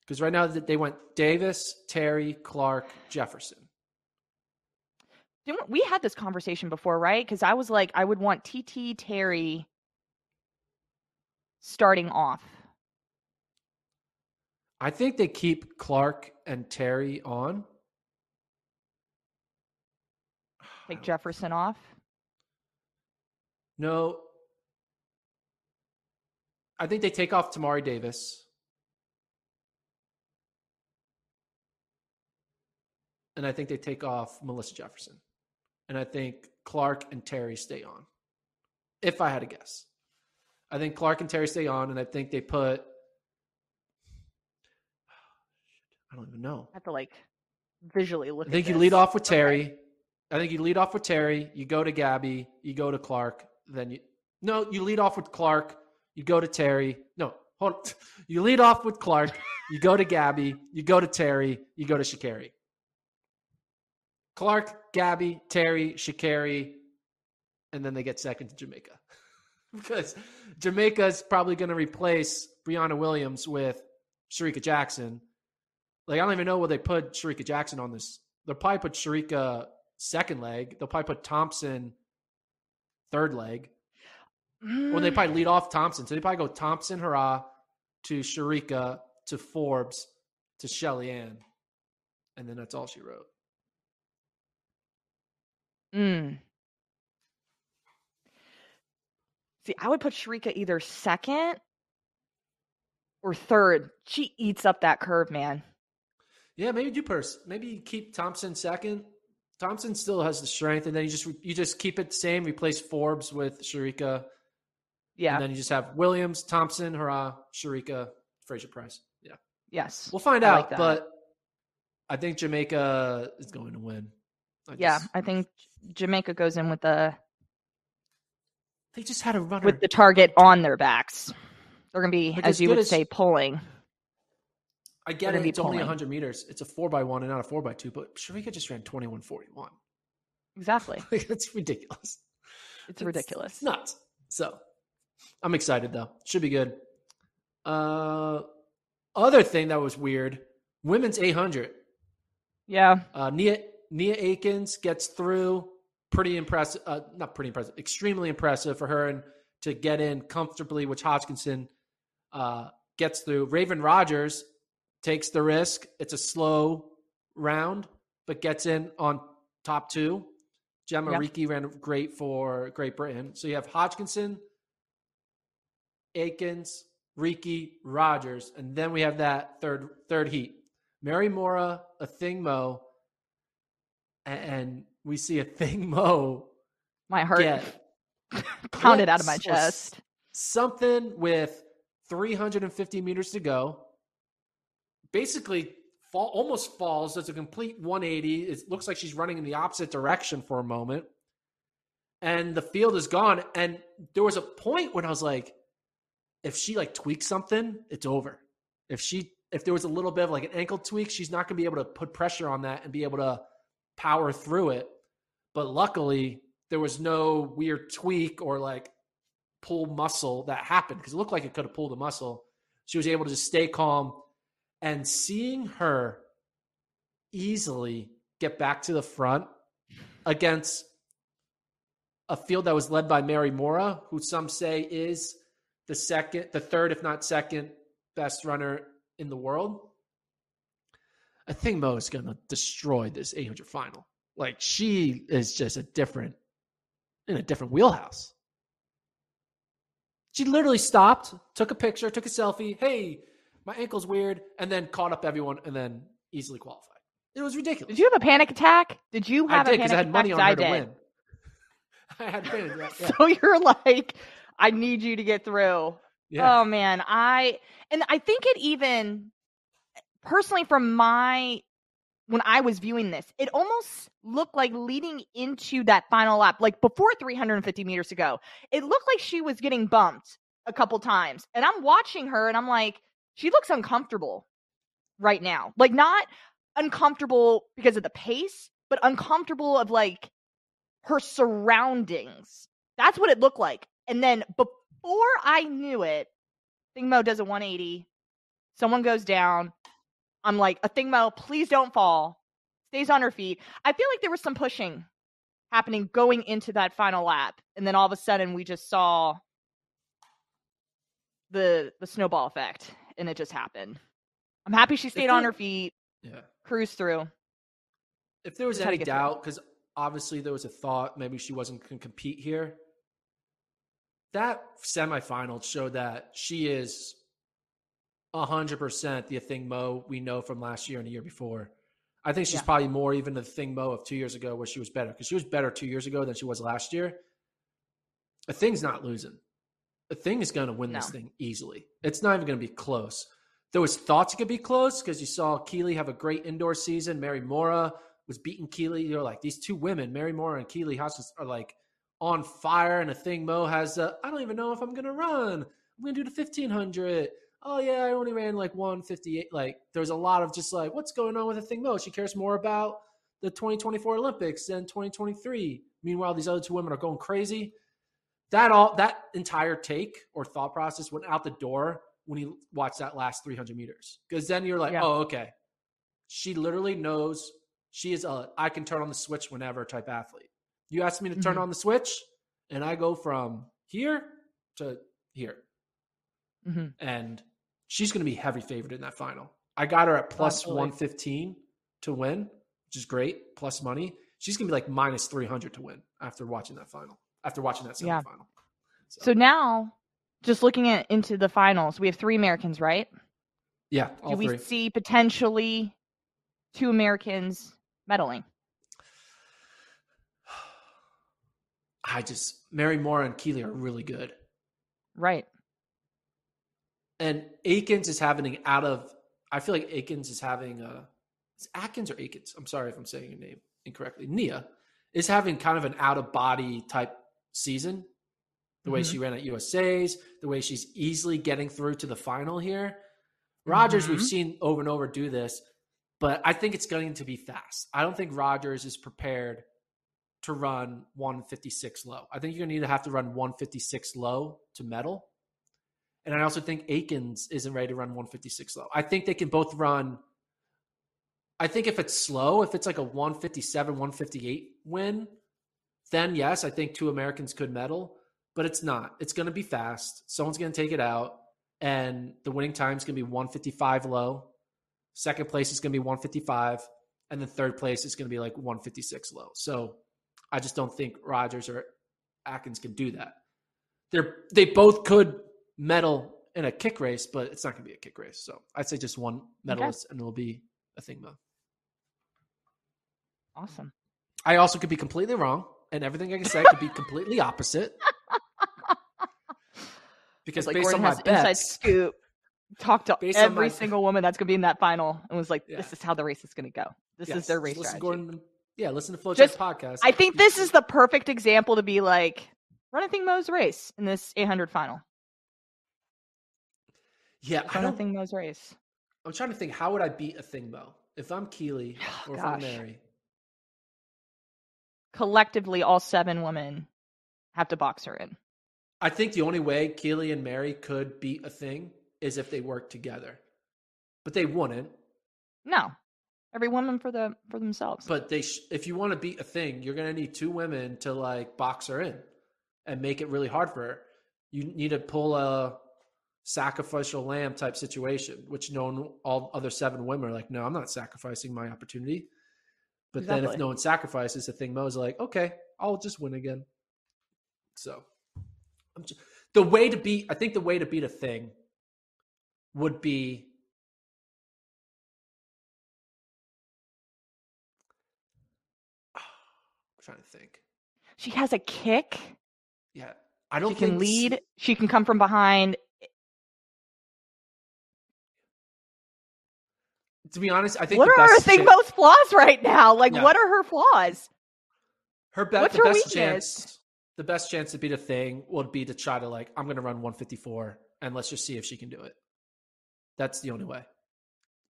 Speaker 3: Because right now they went Davis, Terry, Clark, Jefferson.
Speaker 4: We had this conversation before, right? Because I was like, I would want TT Terry starting off.
Speaker 3: I think they keep Clark and Terry on.
Speaker 4: Take Jefferson off.
Speaker 3: No, I think they take off Tamari Davis. And I think they take off Melissa Jefferson. And I think Clark and Terry stay on. If I had to guess. I think Clark and Terry stay on, and I think they put *sighs* I don't even know.
Speaker 4: I have to like visually look.
Speaker 3: I think
Speaker 4: you
Speaker 3: lead off with Terry. Okay. I think you lead off with Terry. You go to Gabby. You go to Clark. Then you no, you lead off with Clark. You go to Terry. No, hold. On. *laughs* You lead off with Clark. You go to Gabby. You go to Terry. You go to Sha'Carri. Clark, Gabby, Terry, Sha'Carri, and then they get second to Jamaica. *laughs* because Jamaica's probably going to replace Briana Williams with Shericka Jackson. Like I don't even know where they put Shericka Jackson on this. They'll probably put Shericka second leg. They'll probably put Thompson third leg. When they
Speaker 4: Mm.
Speaker 3: probably lead off Thompson. So they probably go Thompson, Herah, to Shericka, to Forbes, to Shelly Ann. And then that's all she wrote.
Speaker 4: Mm. See, I would put Shericka either second or third. She eats up that curve, man.
Speaker 3: Yeah, maybe do purse. Maybe keep Thompson second. Thompson still has the strength, and then you just you just keep it the same. Replace Forbes with Shericka,
Speaker 4: Yeah.
Speaker 3: and then you just have Williams, Thompson, Herah, Shericka, Fraser Price. Yeah,
Speaker 4: yes.
Speaker 3: we'll find
Speaker 4: I
Speaker 3: out.
Speaker 4: like
Speaker 3: but I think Jamaica is going to win. I
Speaker 4: yeah,
Speaker 3: just-
Speaker 4: I think Jamaica goes in with the
Speaker 3: they just had a runner.
Speaker 4: with the target on their backs. They're gonna be,
Speaker 3: Like,
Speaker 4: as
Speaker 3: as
Speaker 4: you would
Speaker 3: as-
Speaker 4: say, pulling.
Speaker 3: I get it. It's only
Speaker 4: pulling.
Speaker 3: 100 meters. It's a four by one and not a four by two. But Shericka just ran 21:41.
Speaker 4: Exactly. *laughs*
Speaker 3: Like that's ridiculous.
Speaker 4: It's ridiculous.
Speaker 3: It's nuts. So I'm excited though. Should be good. Uh, other thing that was weird: women's 800.
Speaker 4: Yeah.
Speaker 3: Uh, Nia Nia Akins gets through. Pretty impressive. Uh, not pretty impressive. Extremely impressive for her and to get in comfortably, which Hodgkinson uh, gets through. Raevyn Rogers takes the risk. It's a slow round, but gets in on top two. Jemma
Speaker 4: Yep.
Speaker 3: Reekie ran great for Great Britain. So you have Hodgkinson, Akins, Reekie, Rogers, and then we have that third third heat. Mary Moraa, a thing mo, and we see Athing Mu
Speaker 4: My heart
Speaker 3: get *laughs*
Speaker 4: pounded out of my
Speaker 3: clips or s-
Speaker 4: chest.
Speaker 3: Something with 350 meters to go. Basically, fall almost falls. Does a complete 180. It looks like she's running in the opposite direction for a moment, and the field is gone. And there was a point when I was like, if she like tweaks something, it's over. If she if there was a little bit of like an ankle tweak, she's not going to be able to put pressure on that and be able to power through it. But luckily, there was no weird tweak or like pull muscle that happened because it looked like it could have pulled a muscle. She was able to just stay calm and seeing her easily get back to the front against a field that was led by Mary Moraa, who some say is the second, the third, if not second, best runner in the world. I think Mu is going to destroy this 800 final. Like she is just a different, in a different wheelhouse. She literally stopped, took a picture, took a selfie. Hey, my ankle's weird, and then caught up everyone, and then easily qualified. It was ridiculous.
Speaker 4: Did you have a panic attack? Did you
Speaker 3: I
Speaker 4: have
Speaker 3: did
Speaker 4: a
Speaker 3: because
Speaker 4: panic
Speaker 3: I had
Speaker 4: attack?
Speaker 3: money on her
Speaker 4: I
Speaker 3: to
Speaker 4: did.
Speaker 3: win. *laughs* I had panic attack. Yeah. *laughs*
Speaker 4: So you're like, I need you to get through.
Speaker 3: yeah.
Speaker 4: Oh man, I and I think it even personally from my when I was viewing this, it almost looked like leading into that final lap, like before 350 meters to go, it looked like she was getting bumped a couple times. And I'm watching her and I'm like, she looks uncomfortable right now. Like not uncomfortable because of the pace, but uncomfortable of like her surroundings. That's what it looked like. And then before I knew it, Athing Mu does a 180. Someone goes down. I'm like, Athing Mu, please don't fall. Stays on her feet. I feel like there was some pushing happening going into that final lap. And then all of a sudden we just saw the the snowball effect and it just happened. I'm happy she stayed on her feet,
Speaker 3: yeah.
Speaker 4: cruised through.
Speaker 3: If there was any doubt, because obviously there was a thought maybe she wasn't going to compete here, that semifinal showed that she is 100% the thing Mo we know from last year and the year before. I think she's
Speaker 4: Yeah.
Speaker 3: probably more even the thing Mo of two years ago where she was better because she was better two years ago than she was last year. Athing's not losing. Thing is going to win this thing easily. It's not even going to be close. There was thoughts it could be close because you saw Keely have a great indoor season. Mary Moraa was beating Keely. You're like these two women, Mary Moraa and Keely Hodgkinson, are like on fire. And Athing Mu has. Uh, I don't even know if I'm going to run. I'm going to do the 1500. Oh yeah, I only ran like 158. Like there's a lot of just like what's going on with Athing Mu. She cares more about the 2024 Olympics than 2023. Meanwhile, these other two women are going crazy. That all that entire take or thought process went out the door when you watched that last 300 meters because then you're like,
Speaker 4: Yeah.
Speaker 3: oh, okay, she literally knows she is a I can turn on the switch whenever type athlete. You ask me to turn
Speaker 4: Mhm.
Speaker 3: on the switch, and I go from here to here,
Speaker 4: hmm
Speaker 3: and she's going to be heavy favored in that final. I got her at plus
Speaker 4: Absolutely.
Speaker 3: 115 to win, which is great, plus money. She's going to be like minus 300 to win after watching that final, after watching that
Speaker 4: Yeah.
Speaker 3: semifinal.
Speaker 4: So now, just looking at into the finals, we have three Americans, right?
Speaker 3: yeah,
Speaker 4: Do we
Speaker 3: three.
Speaker 4: see potentially two Americans medaling?
Speaker 3: I just Mary Moraa and Keeley are really good.
Speaker 4: Right.
Speaker 3: And Akins is having out of I feel like Akins is having uh, a it's Atkins or Akins. I'm sorry if I'm saying your name incorrectly. Nia is having kind of an out of body type season. The way
Speaker 4: Mhm.
Speaker 3: she ran at USA's, the way she's easily getting through to the final here. Rogers, we've
Speaker 4: Mhm.
Speaker 3: seen over and over do this, but I think it's going to be fast. I don't think Rogers is prepared to run 156 low. I think you're going to need to have to run 156 low to medal. And I also think Akins isn't ready to run 156 low. I think they can both run. I think if it's slow, if it's like a 157, 158 win, then yes, I think two Americans could medal, but it's not. It's going to be fast. Someone's going to take it out, and the winning time is going to be 155 low. Second place is going to be 155, and then third place is going to be like 156 low. So I just don't think Rogers or Atkins can do that. They're they both could medal in a kick race, but it's not going to be a kick race. So I'd say just one medalist, and it'll be a thing though.
Speaker 4: Awesome.
Speaker 3: I also could be completely wrong, and everything I can say could be completely opposite. *laughs* Because
Speaker 4: like
Speaker 3: based
Speaker 4: Gordon
Speaker 3: on my
Speaker 4: has inside scoop. Talked to
Speaker 3: Based
Speaker 4: every
Speaker 3: my-
Speaker 4: single woman that's going to be in that final and was like,
Speaker 3: Yeah.
Speaker 4: "This is how the race is going to go. This
Speaker 3: yes,
Speaker 4: is their race
Speaker 3: listen
Speaker 4: strategy."
Speaker 3: Gordon, yeah, listen to FloTrack
Speaker 4: Just-
Speaker 3: podcast.
Speaker 4: I think this is the perfect example to be like, run Athing Mu's race in this 800 final.
Speaker 3: yeah. I
Speaker 4: Run a
Speaker 3: don't,
Speaker 4: thing Mo's race.
Speaker 3: I'm trying to think how would I beat Athing Mu if I'm Keely *sighs* or if I'm Mary.
Speaker 4: Collectively, all seven women have to box her in.
Speaker 3: I think the only way Keely and Mary could beat Athing is if they work together, but they wouldn't.
Speaker 4: No, every woman for the for themselves.
Speaker 3: But they, sh- if you want to beat Athing, you're gonna need two women to like box her in and make it really hard for her. You need to pull a sacrificial lamb type situation, which no all other seven women are like, no, I'm not sacrificing my opportunity. But then if no one sacrifices, the thing Mo's like, okay, I'll just win again. So I'm just, the way to beat, I think the way to beat Athing would be *sighs* I'm trying to think.
Speaker 4: she has a kick.
Speaker 3: Yeah, I don't
Speaker 4: She can lead. She can come from behind.
Speaker 3: To be honest, I think
Speaker 4: What
Speaker 3: the
Speaker 4: are her thing
Speaker 3: chan-
Speaker 4: most flaws right now? Like,
Speaker 3: Yeah.
Speaker 4: what are her flaws?
Speaker 3: her be-
Speaker 4: what's
Speaker 3: the
Speaker 4: her
Speaker 3: best
Speaker 4: weakness?
Speaker 3: chance. The best chance to beat Athing would be to try to like I'm going to run 154 and let's just see if she can do it. That's the only way.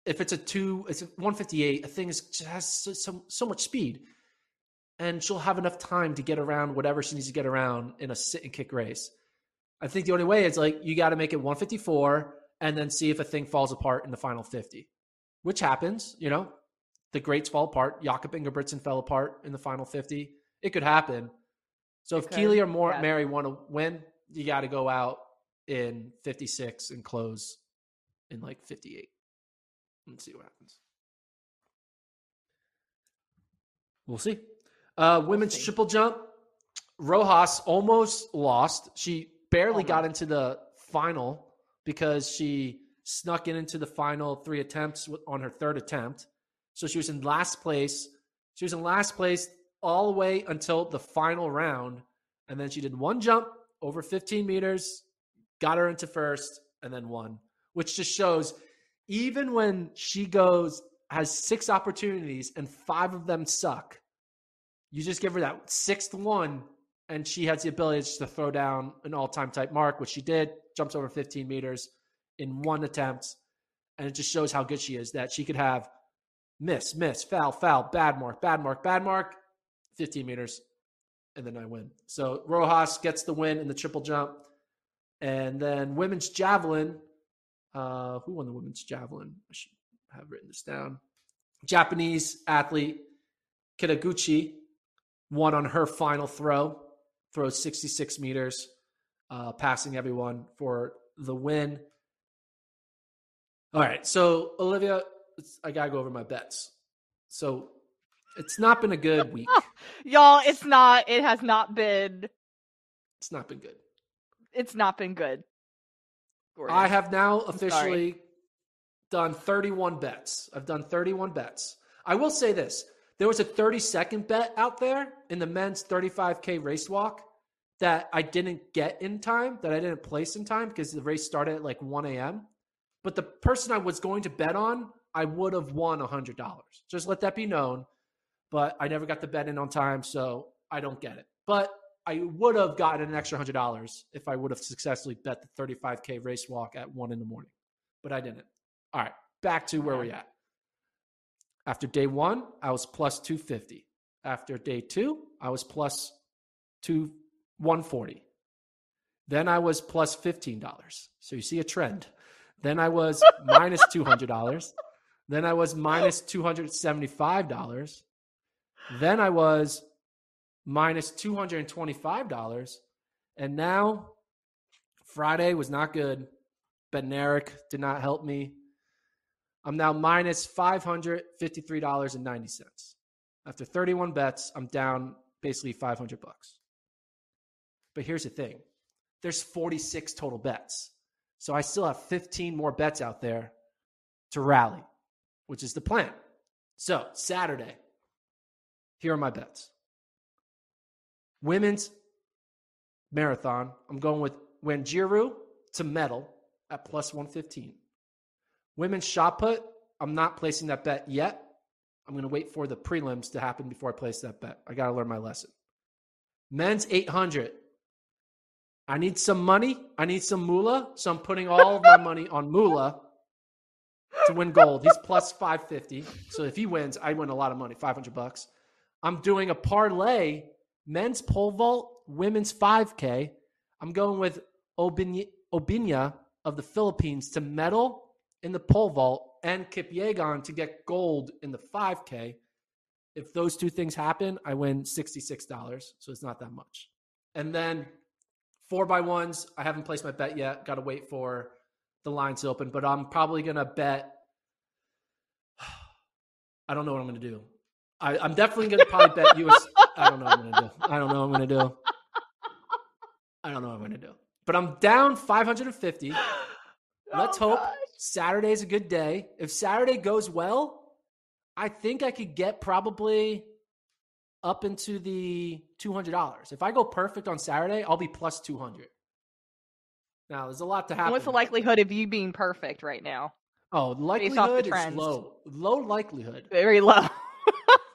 Speaker 3: If it's a two, it's a 158. Athing is just has so, so so much speed, and she'll have enough time to get around whatever she needs to get around in a sit and kick race. I think the only way is like you got to make it 154 and then see if Athing falls apart in the final 50, which happens. You know, the greats fall apart. Jakob Ingebrigtsen fell apart in the final 50. It could happen. So if
Speaker 4: could,
Speaker 3: Keely or Moraa,
Speaker 4: yeah.
Speaker 3: Mary want to win, you got to go out in 56 and close in like 58 and see what happens. We'll see. Uh, women's
Speaker 4: see.
Speaker 3: triple jump. Rojas almost lost. She barely got into the final because she snuck in into the final three attempts on her third attempt. So she was in last place. She was in last place all the way until the final round. And then she did one jump over 15 meters, got her into first, and then won, which just shows even when she goes, has six opportunities and five of them suck, you just give her that sixth one, and she has the ability to throw down an all time type mark, which she did, jumps over 15 meters in one attempt. And it just shows how good she is that she could have miss, miss, foul, foul, bad mark, bad mark, bad mark, 15 meters, and then I win. So Rojas gets the win in the triple jump. And then women's javelin. Uh, who won the women's javelin? I should have written this down. Japanese athlete Kitaguchi won on her final throw, throws 66 meters, uh, passing everyone for the win. All right, so Olivia, I gotta go over my bets. So it's not been a good *laughs* week.
Speaker 4: Y'all, it's not. It has not been.
Speaker 3: It's not been good.
Speaker 4: It's not been good.
Speaker 3: Gordon. I have now officially done 31 bets. I've done 31 bets. I will say this there was a 30 second bet out there in the men's 35K race walk that I didn't get in time, that I didn't place in time because the race started at like 1 a.m. But the person I was going to bet on, I would have won $100. Just let that be known. But I never got the bet in on time, so I don't get it. But I would have gotten an extra $100 if I would have successfully bet the 35K race walk at 1 in the morning. But I didn't. All right, back to where we're at. After day one, I was plus 250. After day two, I was plus two, 140. Then I was plus $15. So you see a trend. Then I was minus $200. Then I was minus $275. Then I was minus $225. And now Friday was not good. Bednarek did not help me. I'm now minus $553.90. After 31 bets, I'm down basically 500 bucks. But here's the thing. There's 46 total bets. So I still have 15 more bets out there to rally, which is the plan. So, Saturday, here are my bets. Women's marathon, I'm going with Wanjiru to medal at plus 115. Women's shot put, I'm not placing that bet yet. I'm going to wait for the prelims to happen before I place that bet. I got to learn my lesson. Men's 800. I need some money. I need some moolah. So I'm putting all of my money on moolah to win gold. He's plus 550. So if he wins, I win a lot of money, 500 bucks. I'm doing a parlay, men's pole vault, women's 5K. I'm going with Obiena, of the Philippines to medal in the pole vault and Kipyegon to get gold in the 5K. If those two things happen, I win $66. So it's not that much. And then four by ones, I haven't placed my bet yet. Got to wait for the lines to open, but I'm probably going to bet. *sighs* I don't know what I'm going to do. I, am definitely going to probably bet *laughs* US. I don't know what I'm going to do. I don't know what I'm going to do. I don't know what I'm going to do. But I'm down 550. *gasps* Let's oh, hope gosh. Saturday's a good day. If Saturday goes well, I think I could get probably up into the $200. If I go perfect on Saturday, I'll be plus 200. Now, there's a lot to happen.
Speaker 4: What's the likelihood of you being perfect right now?
Speaker 3: Oh, likelihood is low. Low likelihood.
Speaker 4: Very low.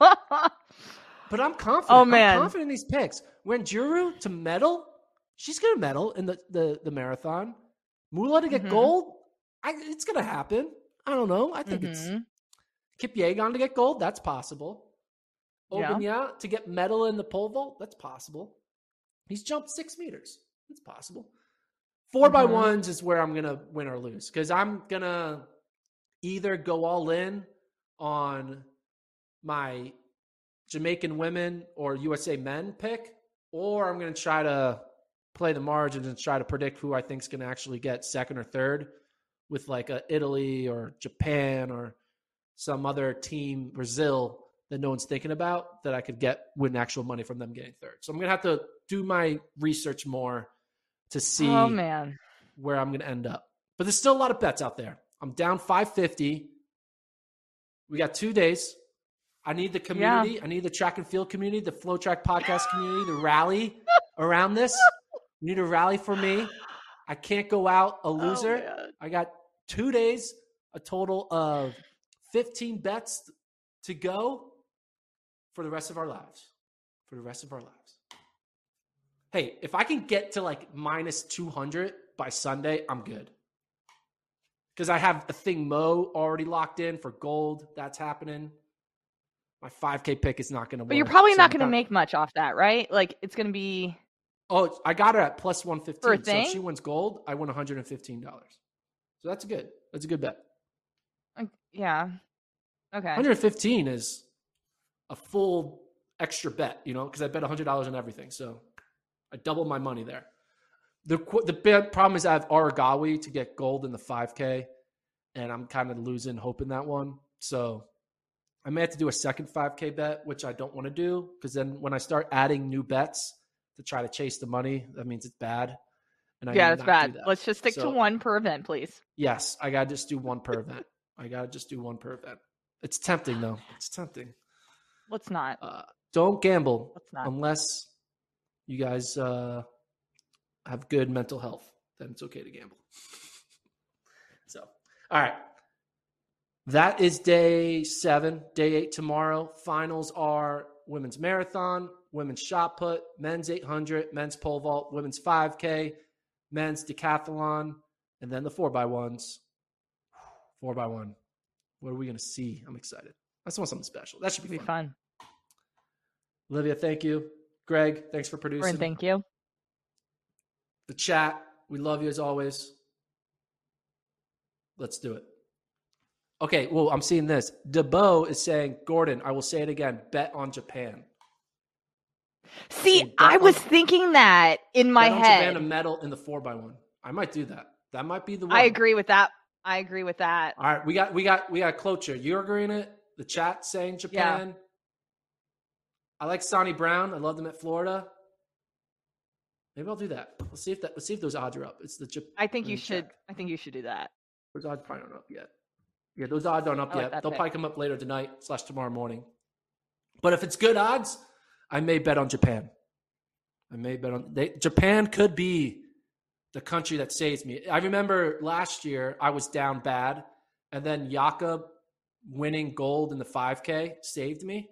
Speaker 4: *laughs*
Speaker 3: but I'm confident. Oh man, I'm confident in these picks. Wanjiru to medal, she's gonna medal in the the, the marathon. Moula to get mm-hmm. gold, I, it's gonna happen. I don't know. I think mm-hmm. it's Kipyegon to get gold. That's possible. Obiena yeah. to get medal in the pole vault. That's possible. He's jumped six meters. That's possible. 4 mm-hmm. by ones is where I'm gonna win or lose because I'm gonna either go all in on my Jamaican women or USA men pick, or I'm going to try to play the margins and try to predict who I think is going to actually get second or third with like a Italy or Japan or some other team, Brazil that no one's thinking about that I could get win actual money from them getting third. So I'm to have to do my research more to see
Speaker 4: oh, man.
Speaker 3: where I'm to end up. But there's still a lot of bets out there. I'm down 550. We got two days. I need the community. Yeah. I need the track and field community, the FloTrack podcast community, the rally *laughs* around this. You need a rally for me. I can't go out a oh, loser. Oh, I got two days, a total of 15 bets to go for the rest of our lives. For the rest of our lives. Hey, if I can get to like minus 200 by Sunday, I'm good. Because I have a thing Mo already locked in for gold. That's happening. My 5K pick is not going to
Speaker 4: But you're probably not going to make much off that, right? Like it's going to be.
Speaker 3: Oh, I got her at plus 115. So if she wins gold, I win $115. So that's good. That's a good bet.
Speaker 4: Yeah. Okay.
Speaker 3: 115 is a full extra bet, you know, because I bet $100 on everything. So I doubled my money there. The the problem is I have Aregawi to get gold in the 5K, and I'm kind of losing hope in that one. So I may have to do a second 5K bet, which I don't want to do because then when I start adding new bets to try to chase the money, that means it's bad. And I
Speaker 4: yeah, that's bad.
Speaker 3: that.
Speaker 4: Let's just stick to one per event, please.
Speaker 3: Yes, I gotta just do one per event. I gotta just do one per event. It's tempting though. It's tempting.
Speaker 4: Let's not.
Speaker 3: Uh, don't gamble
Speaker 4: Let's not.
Speaker 3: unless you guys uh, have good mental health. Then it's okay to gamble. *laughs* so, all right. That is day seven. Day eight tomorrow. Finals are women's marathon, women's shot put, men's 800, men's pole vault, women's 5K, men's decathlon, and then the four by ones. Four by one. What are we going to see? I'm excited. I just want something special. That should be
Speaker 4: be
Speaker 3: fun.
Speaker 4: fun.
Speaker 3: Olivia, thank you. Greg, thanks for producing.
Speaker 4: Corinne, thank you.
Speaker 3: The chat, we love you as always. Let's do it. Okay, well, I'm seeing this. DeBo is saying, Gordon, I will say it again, bet on Japan.
Speaker 4: See,
Speaker 3: bet
Speaker 4: I was
Speaker 3: on-
Speaker 4: thinking that in my head.
Speaker 3: Japan a medal in the four by one. I might do that. That might be the one.
Speaker 4: I agree with that. I agree with that.
Speaker 3: All right, we got we got we got Cloture. You're agreeing it? The chat saying Japan. I like Sani Brown. I love them at Florida. Maybe I'll do that. Let's see if that let's see if those odds are up. It's the Jap-
Speaker 4: I think you should. I think you should do that.
Speaker 3: Those odds probably aren't up yet. Yeah, those odds aren't up
Speaker 4: like
Speaker 3: yet. They'll
Speaker 4: pick.
Speaker 3: probably come up later tonight slash tomorrow morning. But if it's good odds, I may bet on Japan. I may bet on they, Japan. Could be the country that saves me. I remember last year I was down bad, and then Jakob winning gold in the 5K saved me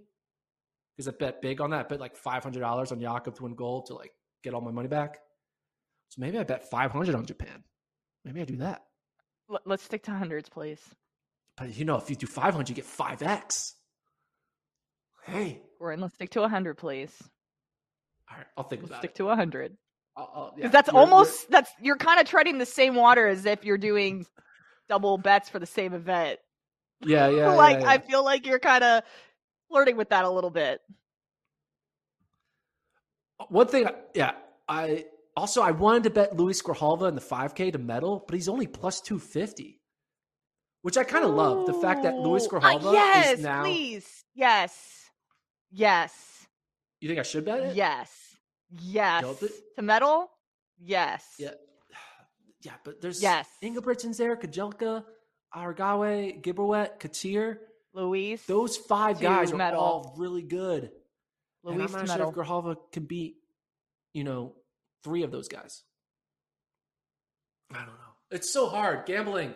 Speaker 3: because I bet big on that. I bet like five hundred dollars on Jakob to win gold to like get all my money back. So maybe I bet five hundred on Japan. Maybe I do that.
Speaker 4: Let's stick to hundreds, please.
Speaker 3: But you know, if you do 500, you get 5x. Hey,
Speaker 4: Corinne, let's stick to 100, please.
Speaker 3: all right, I'll think
Speaker 4: Let's
Speaker 3: about
Speaker 4: stick
Speaker 3: it.
Speaker 4: to 100.
Speaker 3: I'll, I'll, yeah,
Speaker 4: Because that's
Speaker 3: you're- you're-
Speaker 4: almost that's you're kind of treading the same water as if you're doing double bets for the same event.
Speaker 3: Yeah, *laughs* yeah.
Speaker 4: like
Speaker 3: yeah, yeah.
Speaker 4: I feel like you're kind of flirting with that a little bit.
Speaker 3: One thing, yeah, I also I wanted to bet Luis Grijalva in the 5K to medal, but he's only plus 250, which I kind of love. The fact that Luis
Speaker 4: Ooh, uh, yes,
Speaker 3: is now.
Speaker 4: please, yes, yes,
Speaker 3: You think I should bet it?
Speaker 4: yes, yes. To medal, yes.
Speaker 3: Yeah. *sighs* Yeah, but there's
Speaker 4: Yes.
Speaker 3: Ingebrigtsen's there, Kejelcha, Aregawi, Gebrhiwet, Katir.
Speaker 4: Luis,
Speaker 3: Those five guys are all really good. and
Speaker 4: Luis
Speaker 3: I'm not
Speaker 4: medal.
Speaker 3: sure if Grijalva can beat, you know, three of those guys. I don't know. It's so hard gambling.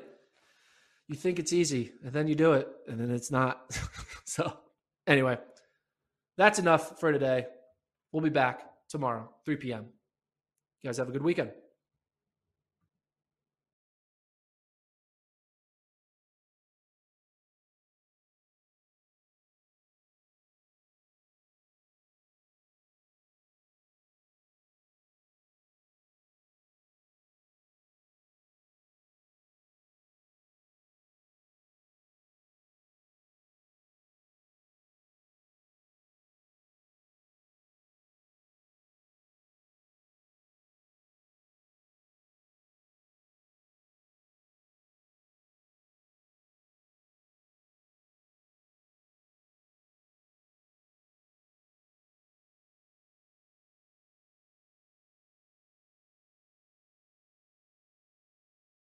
Speaker 3: You think it's easy, and then you do it, and then it's not. *laughs* so, anyway, that's enough for today. We'll be back tomorrow, 3 p.m. You guys have a good weekend.